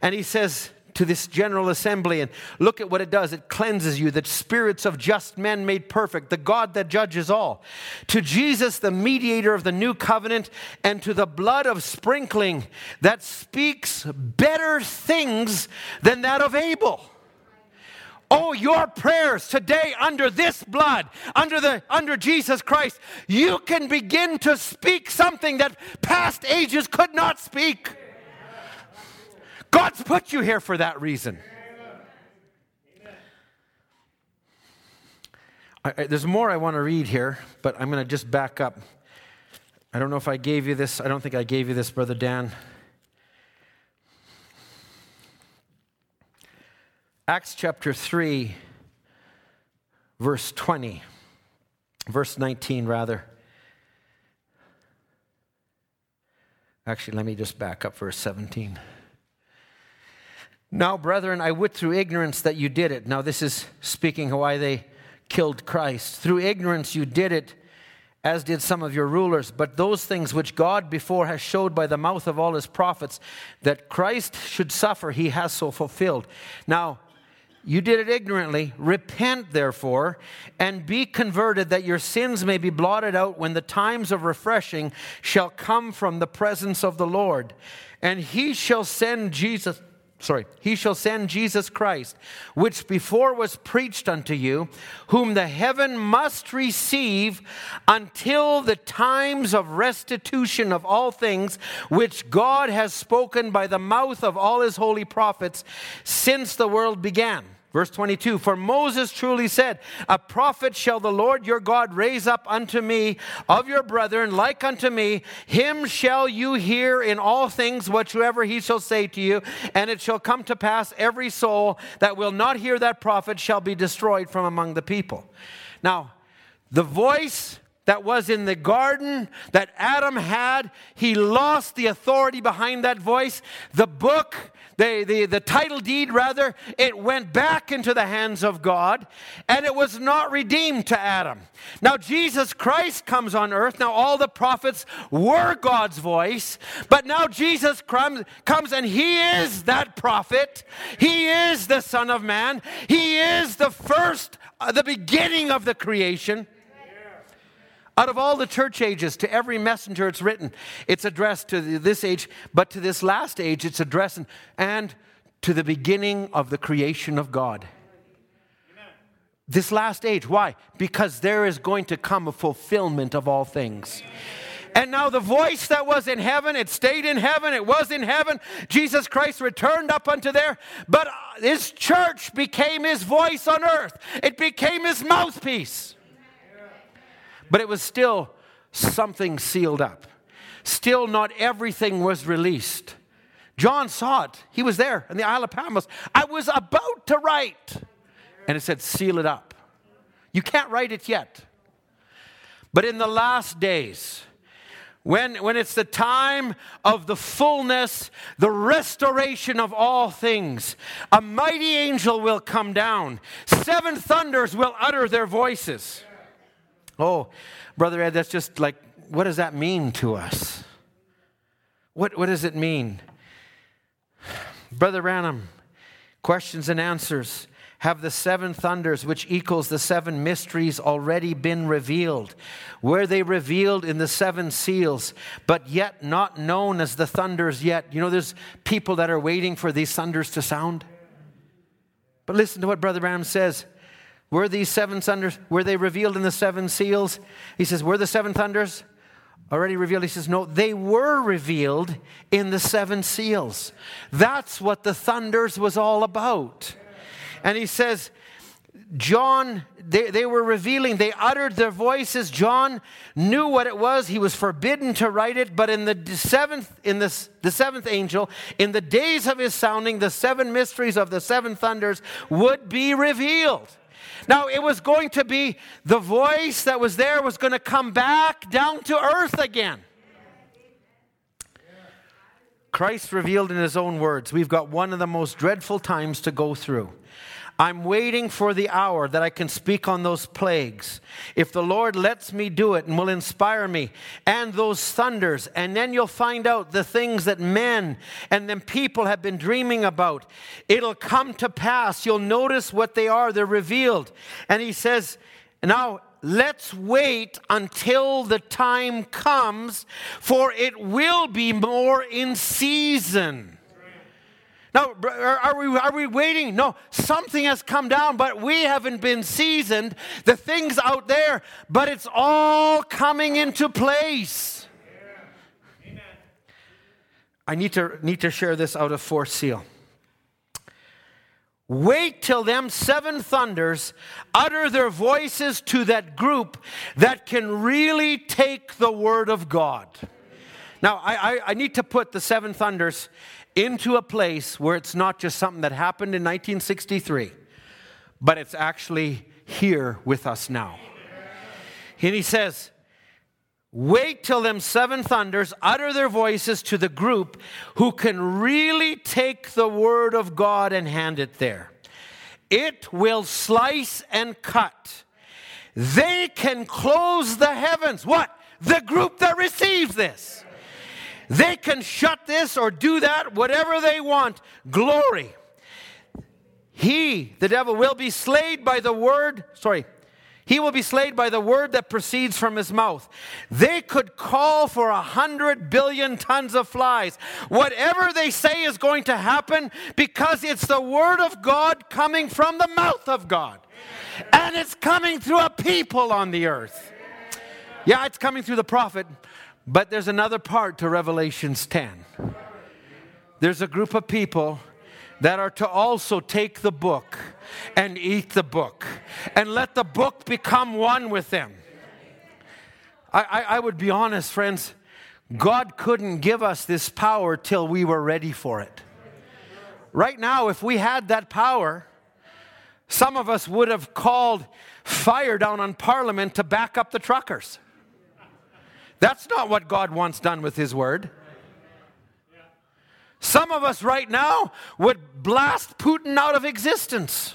And he says to this general assembly, and look at what it does it cleanses you, the spirits of just men made perfect, the God that judges all. To Jesus, the mediator of the new covenant, and to the blood of sprinkling that speaks better things than that of Abel. Oh, your prayers today under this blood, under the under Jesus Christ, you can begin to speak something that past ages could not speak. God's put you here for that reason. I, there's more I want to read here, but I'm going to just back up. I don't know if I gave you this. I don't think I gave you this, Brother Dan. Acts chapter 3, verse 20, verse 19, rather. Actually, let me just back up verse 17. Now, brethren, I would through ignorance that you did it. Now, this is speaking why they killed Christ. Through ignorance you did it, as did some of your rulers. But those things which God before has showed by the mouth of all his prophets, that Christ should suffer, he has so fulfilled. Now, you did it ignorantly. Repent, therefore, and be converted, that your sins may be blotted out when the times of refreshing shall come from the presence of the Lord. And he shall send Jesus, sorry, he shall send Jesus Christ, which before was preached unto you, whom the heaven must receive until the times of restitution of all things, which God has spoken by the mouth of all his holy prophets since the world began. Verse 22 For Moses truly said, A prophet shall the Lord your God raise up unto me of your brethren, like unto me. Him shall you hear in all things whatsoever he shall say to you. And it shall come to pass, every soul that will not hear that prophet shall be destroyed from among the people. Now, the voice that was in the garden that Adam had, he lost the authority behind that voice. The book, the, the, the title deed rather, it went back into the hands of God and it was not redeemed to Adam. Now, Jesus Christ comes on earth. Now, all the prophets were God's voice, but now Jesus comes and he is that prophet. He is the Son of Man. He is the first, uh, the beginning of the creation. Out of all the church ages, to every messenger it's written, it's addressed to this age, but to this last age, it's addressed and to the beginning of the creation of God. This last age. Why? Because there is going to come a fulfillment of all things. And now the voice that was in heaven, it stayed in heaven, it was in heaven. Jesus Christ returned up unto there, but his church became his voice on earth, it became his mouthpiece but it was still something sealed up. Still, not everything was released. John saw it. He was there in the Isle of Patmos. I was about to write. And it said, Seal it up. You can't write it yet. But in the last days, when, when it's the time of the fullness, the restoration of all things, a mighty angel will come down. Seven thunders will utter their voices. Oh, Brother Ed, that's just like, what does that mean to us? What, what does it mean? Brother Branham, questions and answers. Have the seven thunders, which equals the seven mysteries, already been revealed? Were they revealed in the seven seals, but yet not known as the thunders yet? You know, there's people that are waiting for these thunders to sound. But listen to what Brother Branham says. Were these seven thunders, were they revealed in the seven seals? He says, Were the seven thunders already revealed? He says, No, they were revealed in the seven seals. That's what the thunders was all about. And he says, John, they, they were revealing, they uttered their voices. John knew what it was. He was forbidden to write it, but in the seventh, in the, the seventh angel, in the days of his sounding, the seven mysteries of the seven thunders would be revealed. Now, it was going to be the voice that was there was going to come back down to earth again. Christ revealed in his own words, we've got one of the most dreadful times to go through. I'm waiting for the hour that I can speak on those plagues. If the Lord lets me do it and will inspire me, and those thunders, and then you'll find out the things that men and then people have been dreaming about. It'll come to pass. You'll notice what they are, they're revealed. And he says, Now, let's wait until the time comes, for it will be more in season. Now, are we, are we waiting? No, something has come down, but we haven't been seasoned. The thing's out there, but it's all coming into place. Yeah. I need to, need to share this out of fourth seal. Wait till them seven thunders utter their voices to that group that can really take the word of God. Now, I, I, I need to put the seven thunders into a place where it's not just something that happened in 1963, but it's actually here with us now. And he says, Wait till them seven thunders utter their voices to the group who can really take the word of God and hand it there. It will slice and cut. They can close the heavens. What? The group that receives this. They can shut this or do that, whatever they want. Glory. He, the devil, will be slayed by the word. Sorry. He will be slain by the word that proceeds from his mouth. They could call for a hundred billion tons of flies. Whatever they say is going to happen because it's the word of God coming from the mouth of God. And it's coming through a people on the earth. Yeah, it's coming through the prophet, but there's another part to Revelations 10. There's a group of people that are to also take the book and eat the book and let the book become one with them. I, I, I, would be honest, friends, God couldn't give us this power till we were ready for it. Right now, if we had that power, some of us would have called fire down on Parliament to back up the truckers. That's not what God wants done with His Word. Some of us right now would blast Putin out of existence.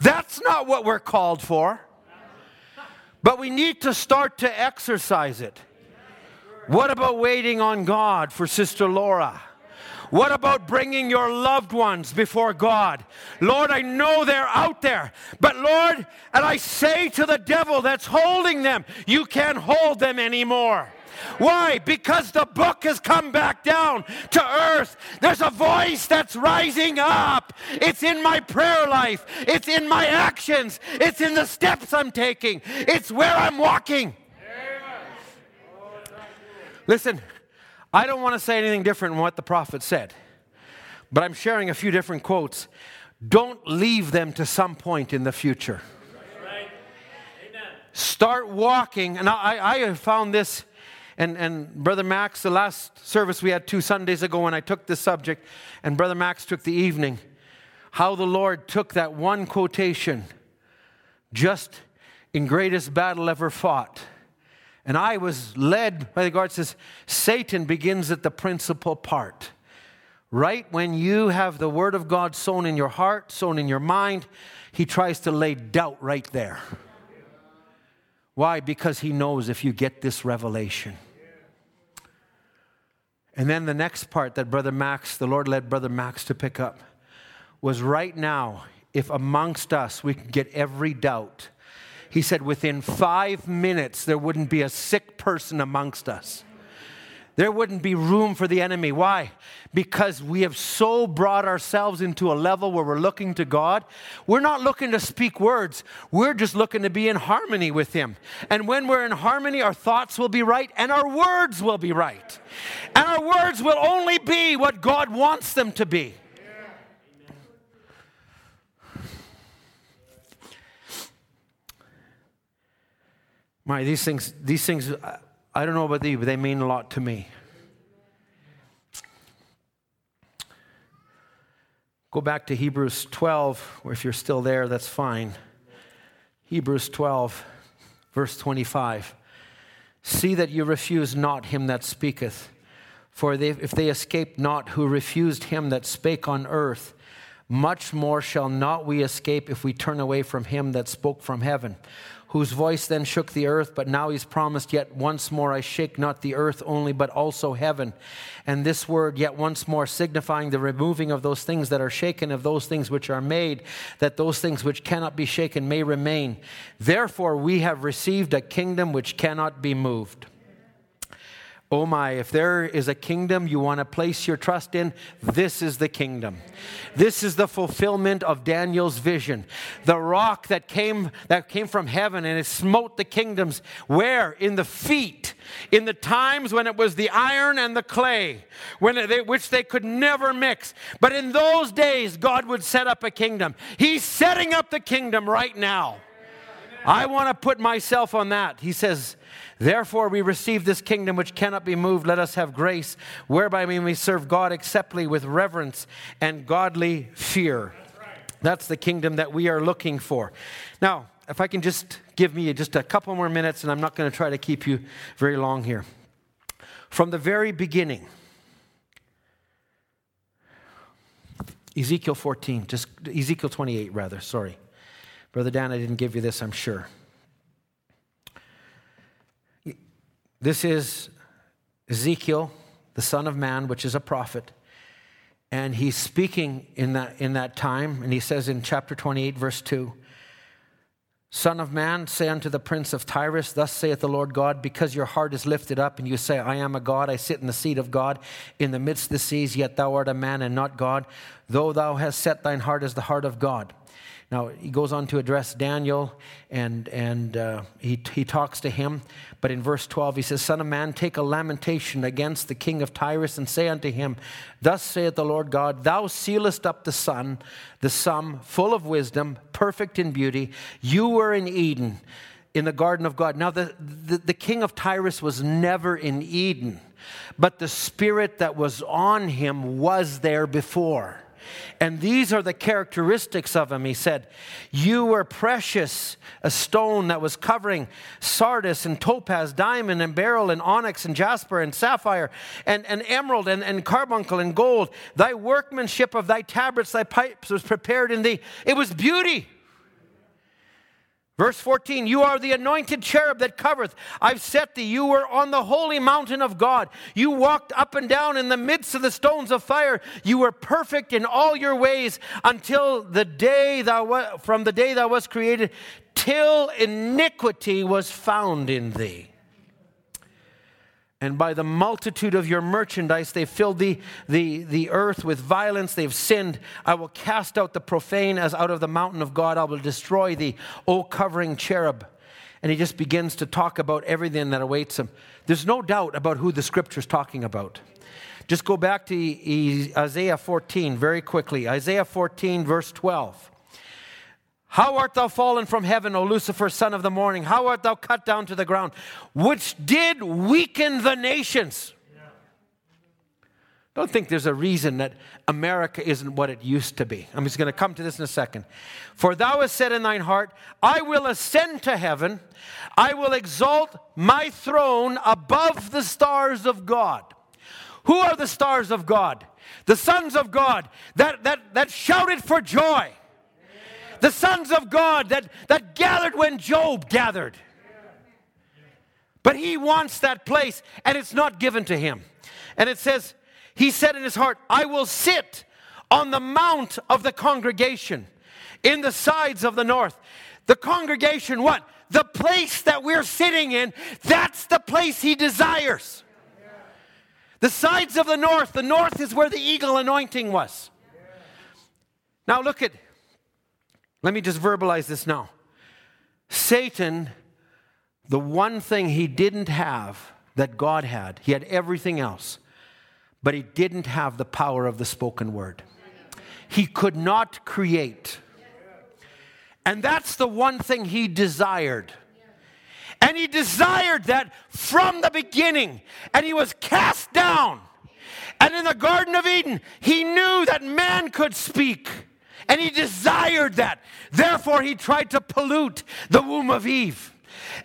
That's not what we're called for. But we need to start to exercise it. What about waiting on God for Sister Laura? What about bringing your loved ones before God? Lord, I know they're out there, but Lord, and I say to the devil that's holding them, you can't hold them anymore. Why? Because the book has come back down to earth. There's a voice that's rising up. It's in my prayer life, it's in my actions, it's in the steps I'm taking, it's where I'm walking. Listen, I don't want to say anything different than what the prophet said, but I'm sharing a few different quotes. Don't leave them to some point in the future. Start walking, and I, I found this and, and Brother Max, the last service we had two Sundays ago when I took this subject, and Brother Max took the evening, how the Lord took that one quotation, just in greatest battle ever fought. And I was led by the God says, Satan begins at the principal part. Right when you have the word of God sown in your heart, sown in your mind, he tries to lay doubt right there. Why? Because he knows if you get this revelation, and then the next part that Brother Max, the Lord led Brother Max to pick up, was right now, if amongst us we could get every doubt, he said within five minutes there wouldn't be a sick person amongst us. There wouldn't be room for the enemy. Why? Because we have so brought ourselves into a level where we're looking to God. We're not looking to speak words, we're just looking to be in harmony with Him. And when we're in harmony, our thoughts will be right and our words will be right. And our words will only be what God wants them to be. My, these things, these things, I don't know about you, but they mean a lot to me. Go back to Hebrews 12, or if you're still there, that's fine. Hebrews 12, verse 25. See that you refuse not him that speaketh. For they, if they escape not who refused him that spake on earth, much more shall not we escape if we turn away from him that spoke from heaven whose voice then shook the earth, but now he's promised, Yet once more I shake not the earth only, but also heaven. And this word, yet once more, signifying the removing of those things that are shaken, of those things which are made, that those things which cannot be shaken may remain. Therefore, we have received a kingdom which cannot be moved. Oh my, if there is a kingdom you want to place your trust in, this is the kingdom. This is the fulfillment of Daniel's vision. The rock that came that came from heaven and it smote the kingdoms where in the feet in the times when it was the iron and the clay when they, which they could never mix. But in those days God would set up a kingdom. He's setting up the kingdom right now. I want to put myself on that. He says Therefore, we receive this kingdom which cannot be moved. Let us have grace, whereby we may serve God acceptably with reverence and godly fear. That's the kingdom that we are looking for. Now, if I can just give me just a couple more minutes, and I'm not going to try to keep you very long here. From the very beginning, Ezekiel 14, just Ezekiel 28, rather, sorry. Brother Dan, I didn't give you this, I'm sure. This is Ezekiel, the son of man, which is a prophet. And he's speaking in that, in that time, and he says in chapter 28, verse 2 Son of man, say unto the prince of Tyrus, Thus saith the Lord God, because your heart is lifted up, and you say, I am a God, I sit in the seat of God in the midst of the seas, yet thou art a man and not God, though thou hast set thine heart as the heart of God. Now, he goes on to address Daniel and, and uh, he, he talks to him. But in verse 12, he says, Son of man, take a lamentation against the king of Tyrus and say unto him, Thus saith the Lord God, Thou sealest up the sun, the sum, full of wisdom, perfect in beauty. You were in Eden, in the garden of God. Now, the, the, the king of Tyrus was never in Eden, but the spirit that was on him was there before. And these are the characteristics of him. He said, You were precious, a stone that was covering sardis and topaz, diamond and beryl and onyx and jasper and sapphire and, and emerald and, and carbuncle and gold. Thy workmanship of thy tabrets, thy pipes was prepared in thee. It was beauty. Verse 14, you are the anointed cherub that covereth. I've set thee. You were on the holy mountain of God. You walked up and down in the midst of the stones of fire. You were perfect in all your ways until the day thou from the day thou was created, till iniquity was found in thee and by the multitude of your merchandise they filled the, the, the earth with violence. They've sinned. I will cast out the profane as out of the mountain of god. I will destroy thee o covering cherub. And he just begins to talk about everything that awaits him. There's no doubt about who the scripture's talking about. Just go back to isaiah 14 very quickly. Isaiah 14 verse 12 how art thou fallen from heaven, O Lucifer, son of the morning? How art thou cut down to the ground, which did weaken the nations? Don't think there's a reason that America isn't what it used to be. I'm just going to come to this in a second. For thou hast said in thine heart, I will ascend to heaven, I will exalt my throne above the stars of God. Who are the stars of God? The sons of God that, that, that shouted for joy the sons of God that, that gathered when Job gathered. But he wants that place, and it's not given to him. And it says, He said in his heart, I will sit on the mount of the congregation in the sides of the north. The congregation, what? The place that we're sitting in, that's the place he desires. The sides of the north, the north is where the eagle anointing was. Now look at let me just verbalize this now. Satan, the one thing he didn't have that God had, he had everything else, but he didn't have the power of the spoken word. He could not create. And that's the one thing he desired. And he desired that from the beginning. And he was cast down. And in the Garden of Eden, he knew that man could speak. And he desired that. Therefore, he tried to pollute the womb of Eve.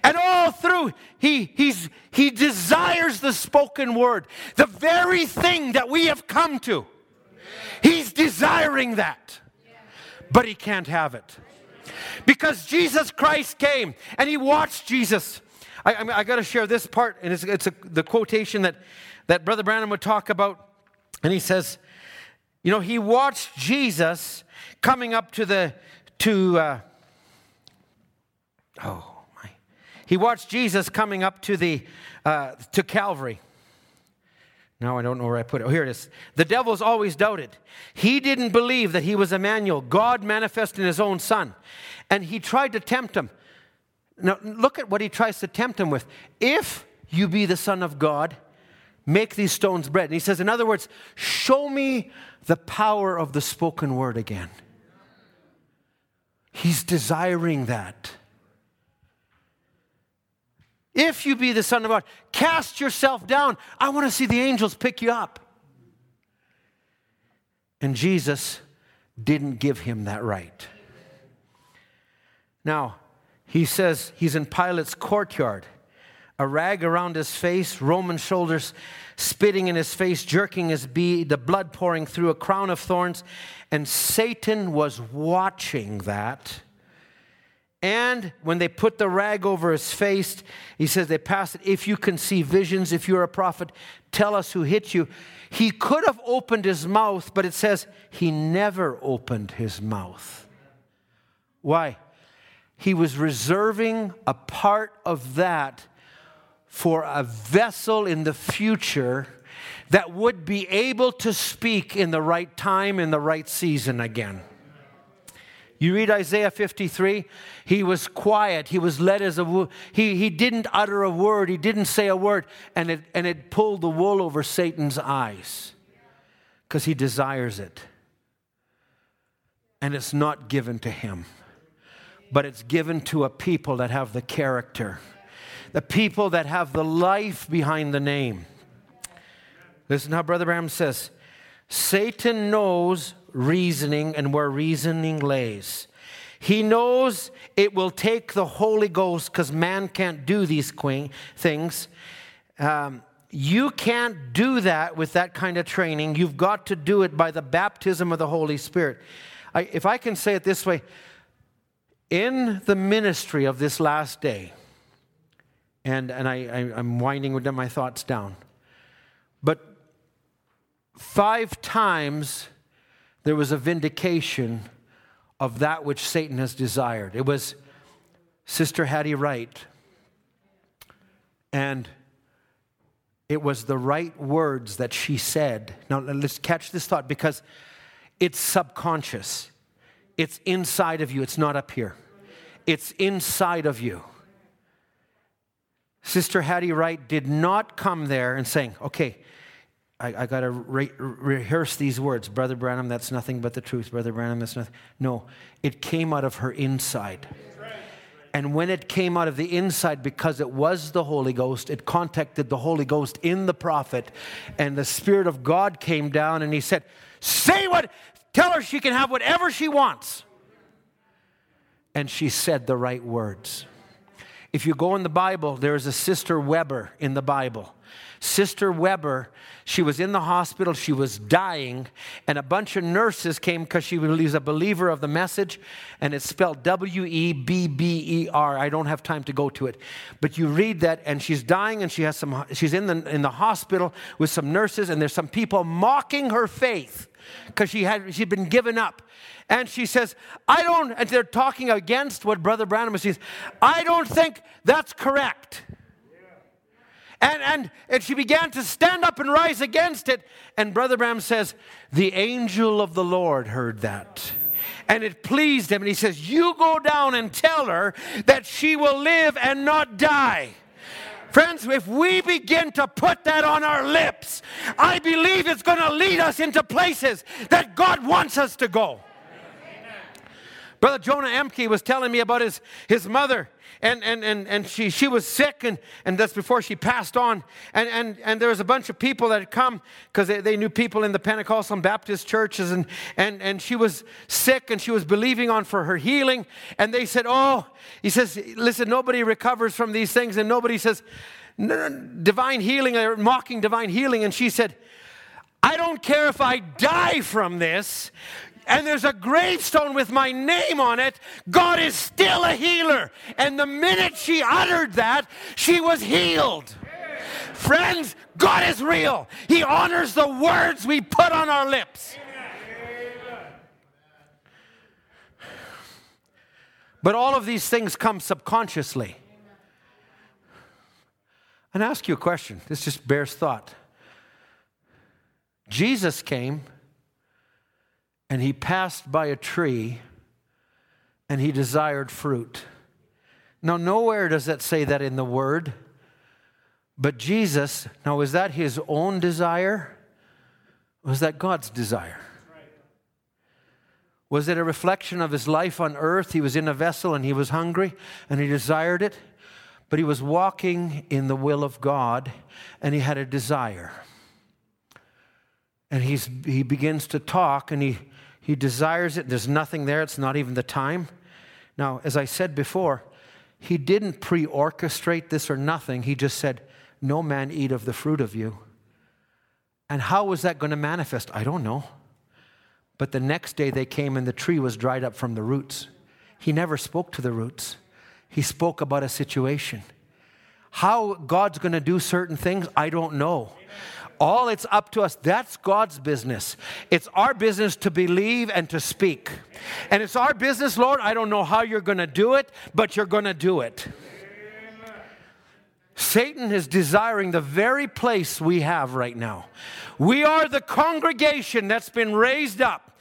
And all through, he, he's, he desires the spoken word, the very thing that we have come to. He's desiring that, but he can't have it. Because Jesus Christ came and he watched Jesus. I, I, I got to share this part, and it's, it's a, the quotation that, that Brother Branham would talk about. And he says, You know, he watched Jesus coming up to the, to, uh, oh my. He watched Jesus coming up to the, uh, to Calvary. Now I don't know where I put it. Oh, here it is. The devil's always doubted. He didn't believe that he was Emmanuel, God manifest in his own son. And he tried to tempt him. Now look at what he tries to tempt him with. If you be the son of God, make these stones bread. And he says, in other words, show me the power of the spoken word again. He's desiring that. If you be the Son of God, cast yourself down. I want to see the angels pick you up. And Jesus didn't give him that right. Now, he says he's in Pilate's courtyard, a rag around his face, Roman shoulders spitting in his face, jerking his beard, the blood pouring through a crown of thorns. And Satan was watching that. And when they put the rag over his face, he says they passed it. If you can see visions, if you're a prophet, tell us who hit you. He could have opened his mouth, but it says he never opened his mouth. Why? he was reserving a part of that for a vessel in the future that would be able to speak in the right time, in the right season again. You read Isaiah 53, he was quiet. He was led as a he he didn't utter a word, he didn't say a word, and it and it pulled the wool over Satan's eyes. Because he desires it. And it's not given to him. But it's given to a people that have the character. The people that have the life behind the name. Listen how Brother Branham says Satan knows reasoning and where reasoning lays. He knows it will take the Holy Ghost because man can't do these things. Um, you can't do that with that kind of training. You've got to do it by the baptism of the Holy Spirit. I, if I can say it this way, in the ministry of this last day, and, and I, I, I'm winding my thoughts down, but five times there was a vindication of that which Satan has desired. It was Sister Hattie Wright. And it was the right words that she said. Now, let's catch this thought because it's subconscious. It's inside of you, it's not up here. It's inside of you. Sister Hattie Wright did not come there and saying, okay, I, I got to re- rehearse these words. Brother Branham, that's nothing but the truth. Brother Branham, that's nothing. No, it came out of her inside. And when it came out of the inside, because it was the Holy Ghost, it contacted the Holy Ghost in the prophet, and the Spirit of God came down and he said, Say what, tell her she can have whatever she wants. And she said the right words. If you go in the Bible, there is a Sister Webber in the Bible. Sister Webber she was in the hospital, she was dying, and a bunch of nurses came because she was a believer of the message, and it's spelled W E B B E R. I don't have time to go to it. But you read that, and she's dying, and she has some, she's in the, in the hospital with some nurses, and there's some people mocking her faith because she had she'd been given up. And she says, I don't, and they're talking against what Brother Branham says. I don't think that's correct. And, and, and she began to stand up and rise against it. And Brother Branham says, The angel of the Lord heard that. And it pleased him. And he says, You go down and tell her that she will live and not die. Friends, if we begin to put that on our lips, I believe it's going to lead us into places that God wants us to go. Brother Jonah Emke was telling me about his, his mother and, and, and, and she, she was sick, and, and that's before she passed on. And, and, and there was a bunch of people that had come because they, they knew people in the Pentecostal and Baptist churches, and, and, and she was sick, and she was believing on for her healing. And they said, Oh, he says, listen, nobody recovers from these things, and nobody says, divine healing, or mocking divine healing. And she said, I don't care if I die from this and there's a gravestone with my name on it, God is still a healer. And the minute she uttered that, she was healed. Friends, God is real. He honors the words we put on our lips. But all of these things come subconsciously. And I ask you a question. This just bears thought. Jesus came and he passed by a tree and he desired fruit. Now, nowhere does that say that in the word, but Jesus, now, was that his own desire? Was that God's desire? Was it a reflection of his life on earth? He was in a vessel and he was hungry and he desired it, but he was walking in the will of God and he had a desire. And he's, he begins to talk and he he desires it. There's nothing there. It's not even the time. Now, as I said before, he didn't pre orchestrate this or nothing. He just said, No man eat of the fruit of you. And how was that going to manifest? I don't know. But the next day they came and the tree was dried up from the roots. He never spoke to the roots, he spoke about a situation. How God's going to do certain things, I don't know. All it's up to us. That's God's business. It's our business to believe and to speak. And it's our business, Lord. I don't know how you're going to do it, but you're going to do it. Satan is desiring the very place we have right now. We are the congregation that's been raised up.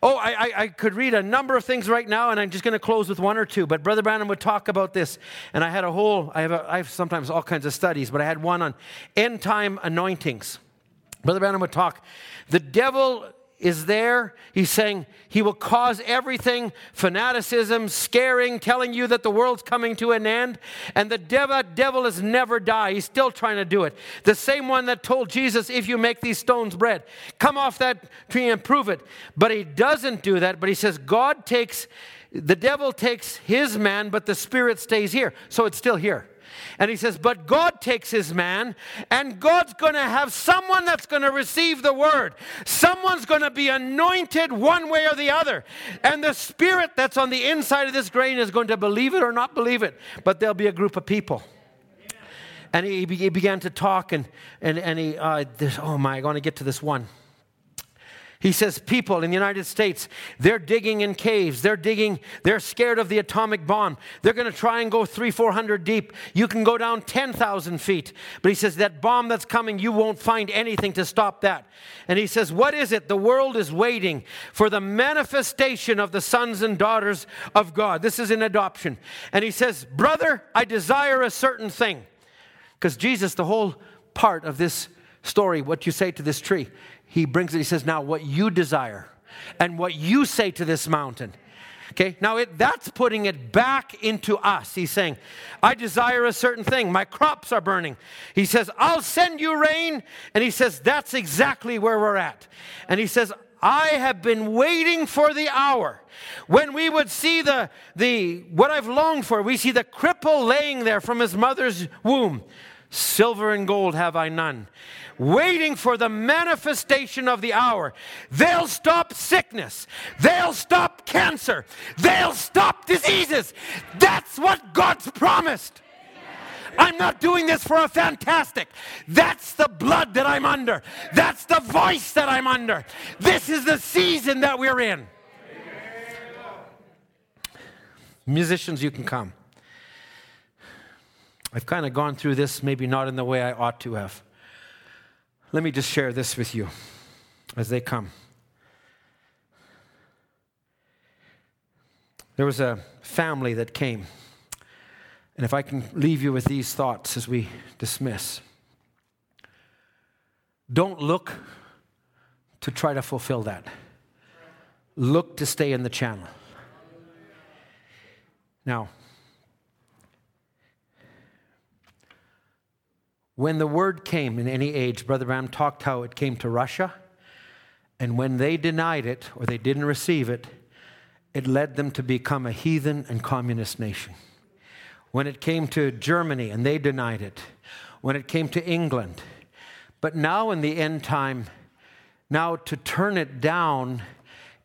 Oh, I, I, I, could read a number of things right now, and I'm just going to close with one or two. But Brother Branham would talk about this, and I had a whole, I have, a, I have sometimes all kinds of studies, but I had one on end time anointings. Brother Branham would talk. The devil is there. He's saying he will cause everything fanaticism, scaring, telling you that the world's coming to an end. And the devil, devil has never died. He's still trying to do it. The same one that told Jesus, if you make these stones bread, come off that tree and prove it. But he doesn't do that. But he says, God takes, the devil takes his man, but the spirit stays here. So it's still here. And he says, But God takes his man, and God's going to have someone that's going to receive the word. Someone's going to be anointed one way or the other. And the spirit that's on the inside of this grain is going to believe it or not believe it. But there'll be a group of people. And he, he began to talk, and, and, and he, uh, this, oh my, I want to get to this one. He says people in the United States, they're digging in caves. They're digging, they're scared of the atomic bomb. They're going to try and go three, 400 deep. You can go down 10,000 feet. But he says, that bomb that's coming, you won't find anything to stop that. And he says, what is it? The world is waiting for the manifestation of the sons and daughters of God. This is in adoption. And he says, brother, I desire a certain thing. Because Jesus, the whole part of this story, what you say to this tree, he brings it, he says, Now what you desire and what you say to this mountain. Okay, now it, that's putting it back into us. He's saying, I desire a certain thing. My crops are burning. He says, I'll send you rain. And he says, That's exactly where we're at. And he says, I have been waiting for the hour when we would see the, the what I've longed for. We see the cripple laying there from his mother's womb. Silver and gold have I none waiting for the manifestation of the hour. They'll stop sickness. They'll stop cancer. They'll stop diseases. That's what God's promised. I'm not doing this for a fantastic. That's the blood that I'm under. That's the voice that I'm under. This is the season that we're in. Musicians, you can come. I've kind of gone through this, maybe not in the way I ought to have. Let me just share this with you as they come. There was a family that came. And if I can leave you with these thoughts as we dismiss, don't look to try to fulfill that. Look to stay in the channel. Now, When the word came in any age, Brother Branham talked how it came to Russia, and when they denied it or they didn't receive it, it led them to become a heathen and communist nation. When it came to Germany and they denied it, when it came to England. But now in the end time, now to turn it down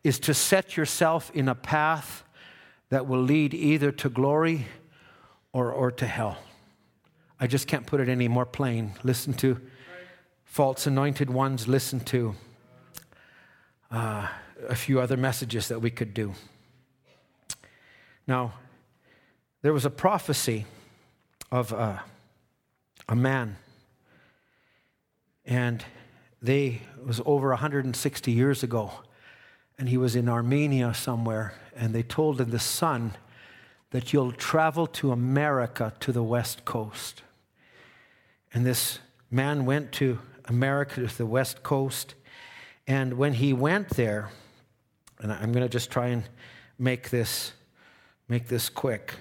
is to set yourself in a path that will lead either to glory or, or to hell. I just can't put it any more plain. Listen to false anointed ones, listen to uh, a few other messages that we could do. Now, there was a prophecy of a, a man, and they was over 160 years ago, and he was in Armenia somewhere, and they told him the son that you'll travel to America to the West Coast. And this man went to America, to the West Coast. And when he went there, and I'm going to just try and make this, make this quick.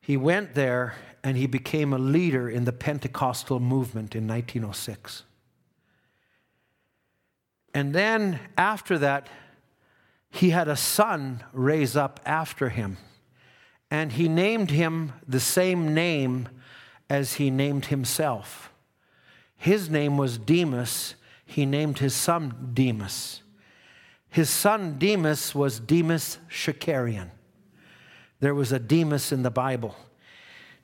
He went there and he became a leader in the Pentecostal movement in 1906. And then after that, he had a son raise up after him. And he named him the same name as he named himself. His name was Demas. He named his son Demas. His son Demas was Demas Shakarian. There was a Demas in the Bible.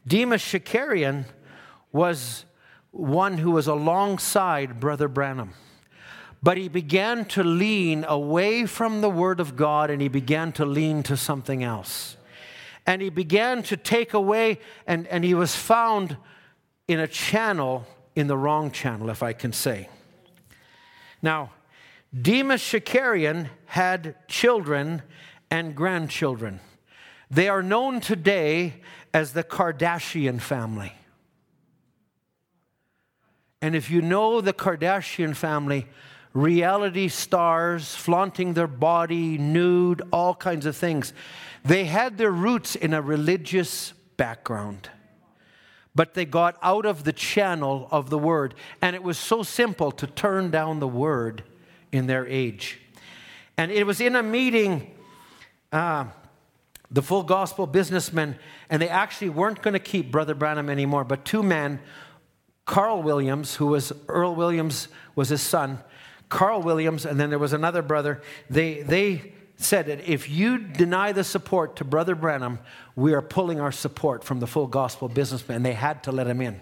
Demas Shakarian was one who was alongside Brother Branham. But he began to lean away from the Word of God and he began to lean to something else. And he began to take away, and, and he was found in a channel, in the wrong channel, if I can say. Now, Demas Shakarian had children and grandchildren. They are known today as the Kardashian family. And if you know the Kardashian family, reality stars flaunting their body, nude, all kinds of things, they had their roots in a religious background. But they got out of the channel of the word. And it was so simple to turn down the word in their age. And it was in a meeting, uh, the full gospel businessmen, and they actually weren't going to keep Brother Branham anymore, but two men, Carl Williams, who was Earl Williams, was his son, Carl Williams, and then there was another brother, they, they said that if you deny the support to Brother Branham, we are pulling our support from the full gospel businessmen. They had to let him in.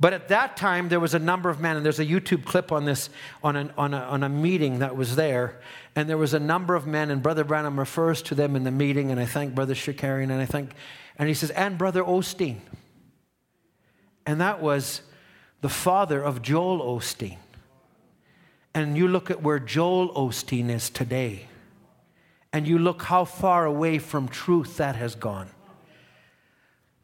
But at that time, there was a number of men, and there's a YouTube clip on this, on, an, on, a, on a meeting that was there. And there was a number of men, and Brother Branham refers to them in the meeting, and I thank Brother Shakarian, and I think, and he says, and Brother Osteen. And that was the father of Joel Osteen. And you look at where Joel Osteen is today, and you look how far away from truth that has gone.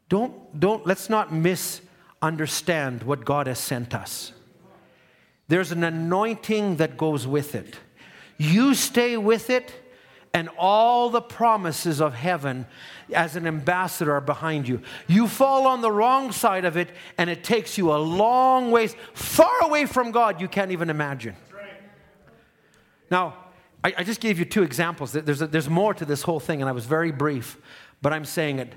Don't, don't, let's not misunderstand what God has sent us. There's an anointing that goes with it. You stay with it, and all the promises of heaven as an ambassador are behind you. You fall on the wrong side of it, and it takes you a long ways, far away from God, you can't even imagine. Now, I, I just gave you two examples. There's, a, there's more to this whole thing, and I was very brief, but I'm saying it.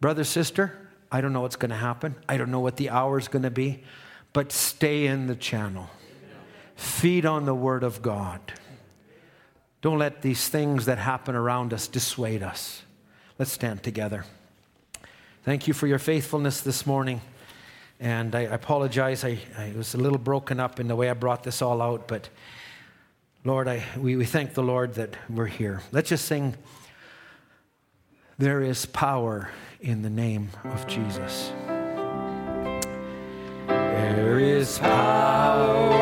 Brother, sister, I don't know what's going to happen. I don't know what the hour is going to be, but stay in the channel. Feed on the Word of God. Don't let these things that happen around us dissuade us. Let's stand together. Thank you for your faithfulness this morning. And I apologize, I, I was a little broken up in the way I brought this all out, but Lord, I, we, we thank the Lord that we're here. Let's just sing, There is power in the name of Jesus. There is power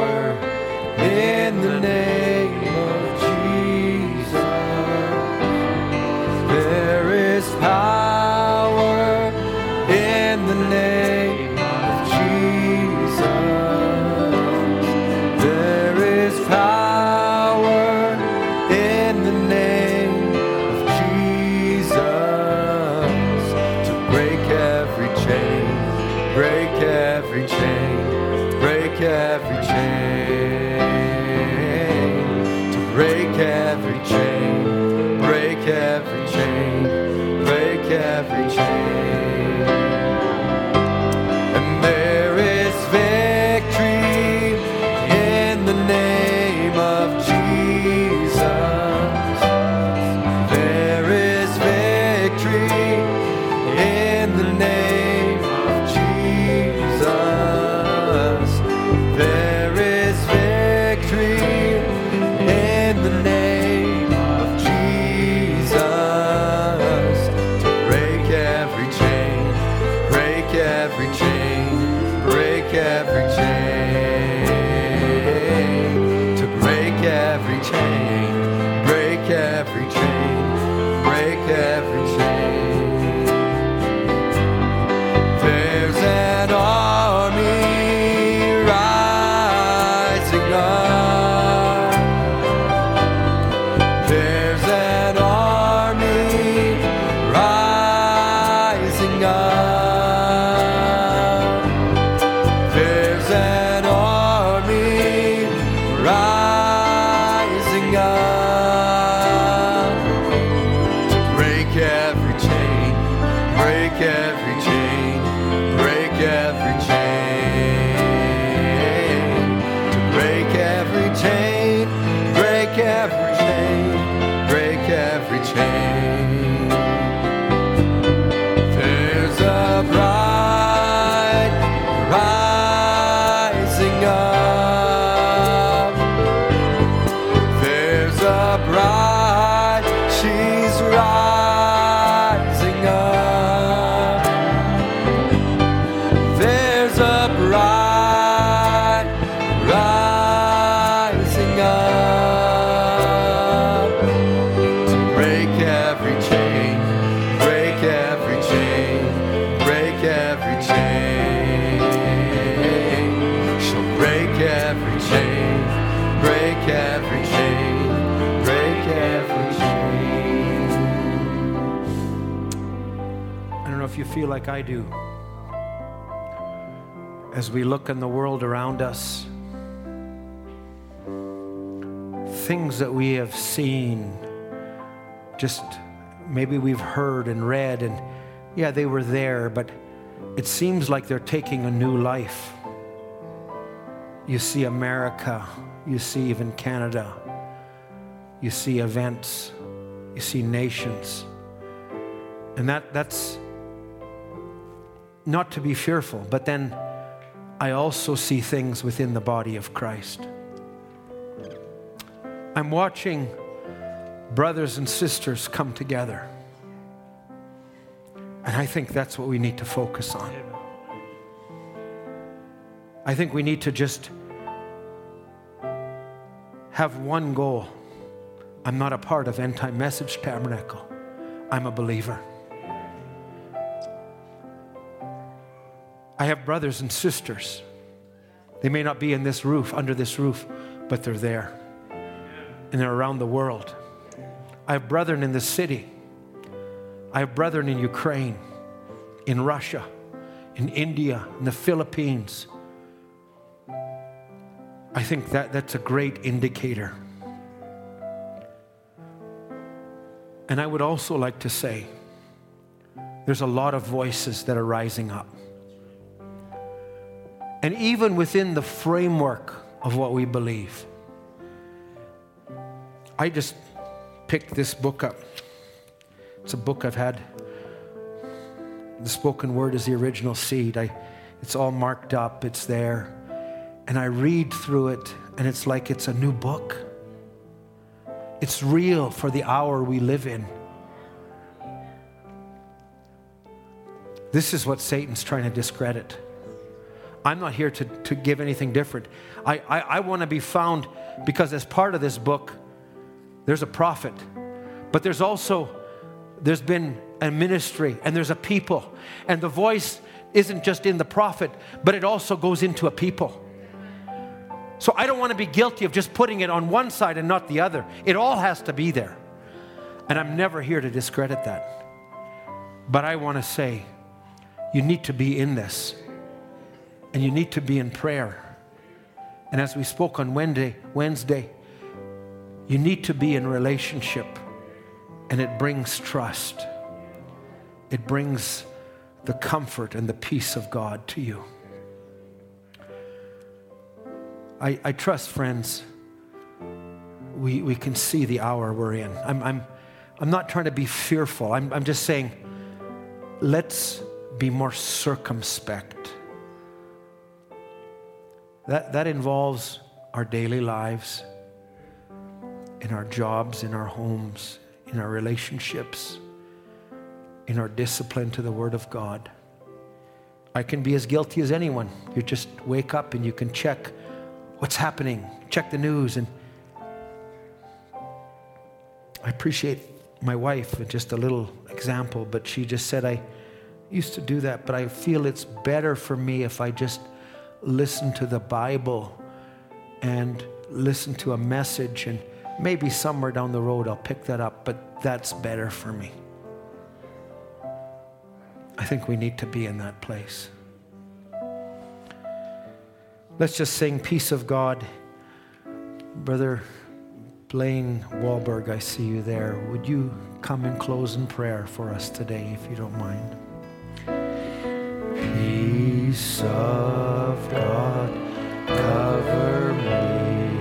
like I do. As we look in the world around us, things that we have seen, just maybe we've heard and read, and yeah, they were there, but it seems like they're taking a new life. You see America, you see even Canada, you see events, you see nations. And that, that's not to be fearful, but then I also see things within the body of Christ. I'm watching brothers and sisters come together. And I think that's what we need to focus on. I think we need to just have one goal. I'm not a part of End Time Message Tabernacle, I'm a believer. I have brothers and sisters. They may not be in this roof, under this roof, but they're there. And they're around the world. I have brethren in the city. I have brethren in Ukraine, in Russia, in India, in the Philippines. I think that that's a great indicator. And I would also like to say there's a lot of voices that are rising up. And even within the framework of what we believe, I just picked this book up. It's a book I've had. The spoken word is the original seed. I, it's all marked up, it's there. And I read through it, and it's like it's a new book. It's real for the hour we live in. This is what Satan's trying to discredit. I'm not here to, to give anything different. I, I, I want to be found because, as part of this book, there's a prophet, but there's also there's been a ministry and there's a people. And the voice isn't just in the prophet, but it also goes into a people. So I don't want to be guilty of just putting it on one side and not the other. It all has to be there. And I'm never here to discredit that. But I want to say, you need to be in this. And you need to be in prayer. And as we spoke on Wednesday, Wednesday, you need to be in relationship and it brings trust. It brings the comfort and the peace of God to you. I, I trust, friends, we, we can see the hour we're in. I'm, I'm, I'm not trying to be fearful. I'm, I'm just saying, let's be more circumspect. That, that involves our daily lives, in our jobs, in our homes, in our relationships, in our discipline to the Word of God. I can be as guilty as anyone. You just wake up and you can check what's happening, check the news. And I appreciate my wife, just a little example, but she just said, I used to do that, but I feel it's better for me if I just listen to the Bible and listen to a message and Maybe somewhere down the road I'll pick that up, but that's better for me. I think we need to be in that place. Let's just sing Peace of God. Brother Blaine Wahlberg, I see you there. Would you come and close in prayer for us today, if you don't mind? Peace of God, cover me.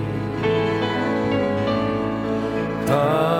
Cover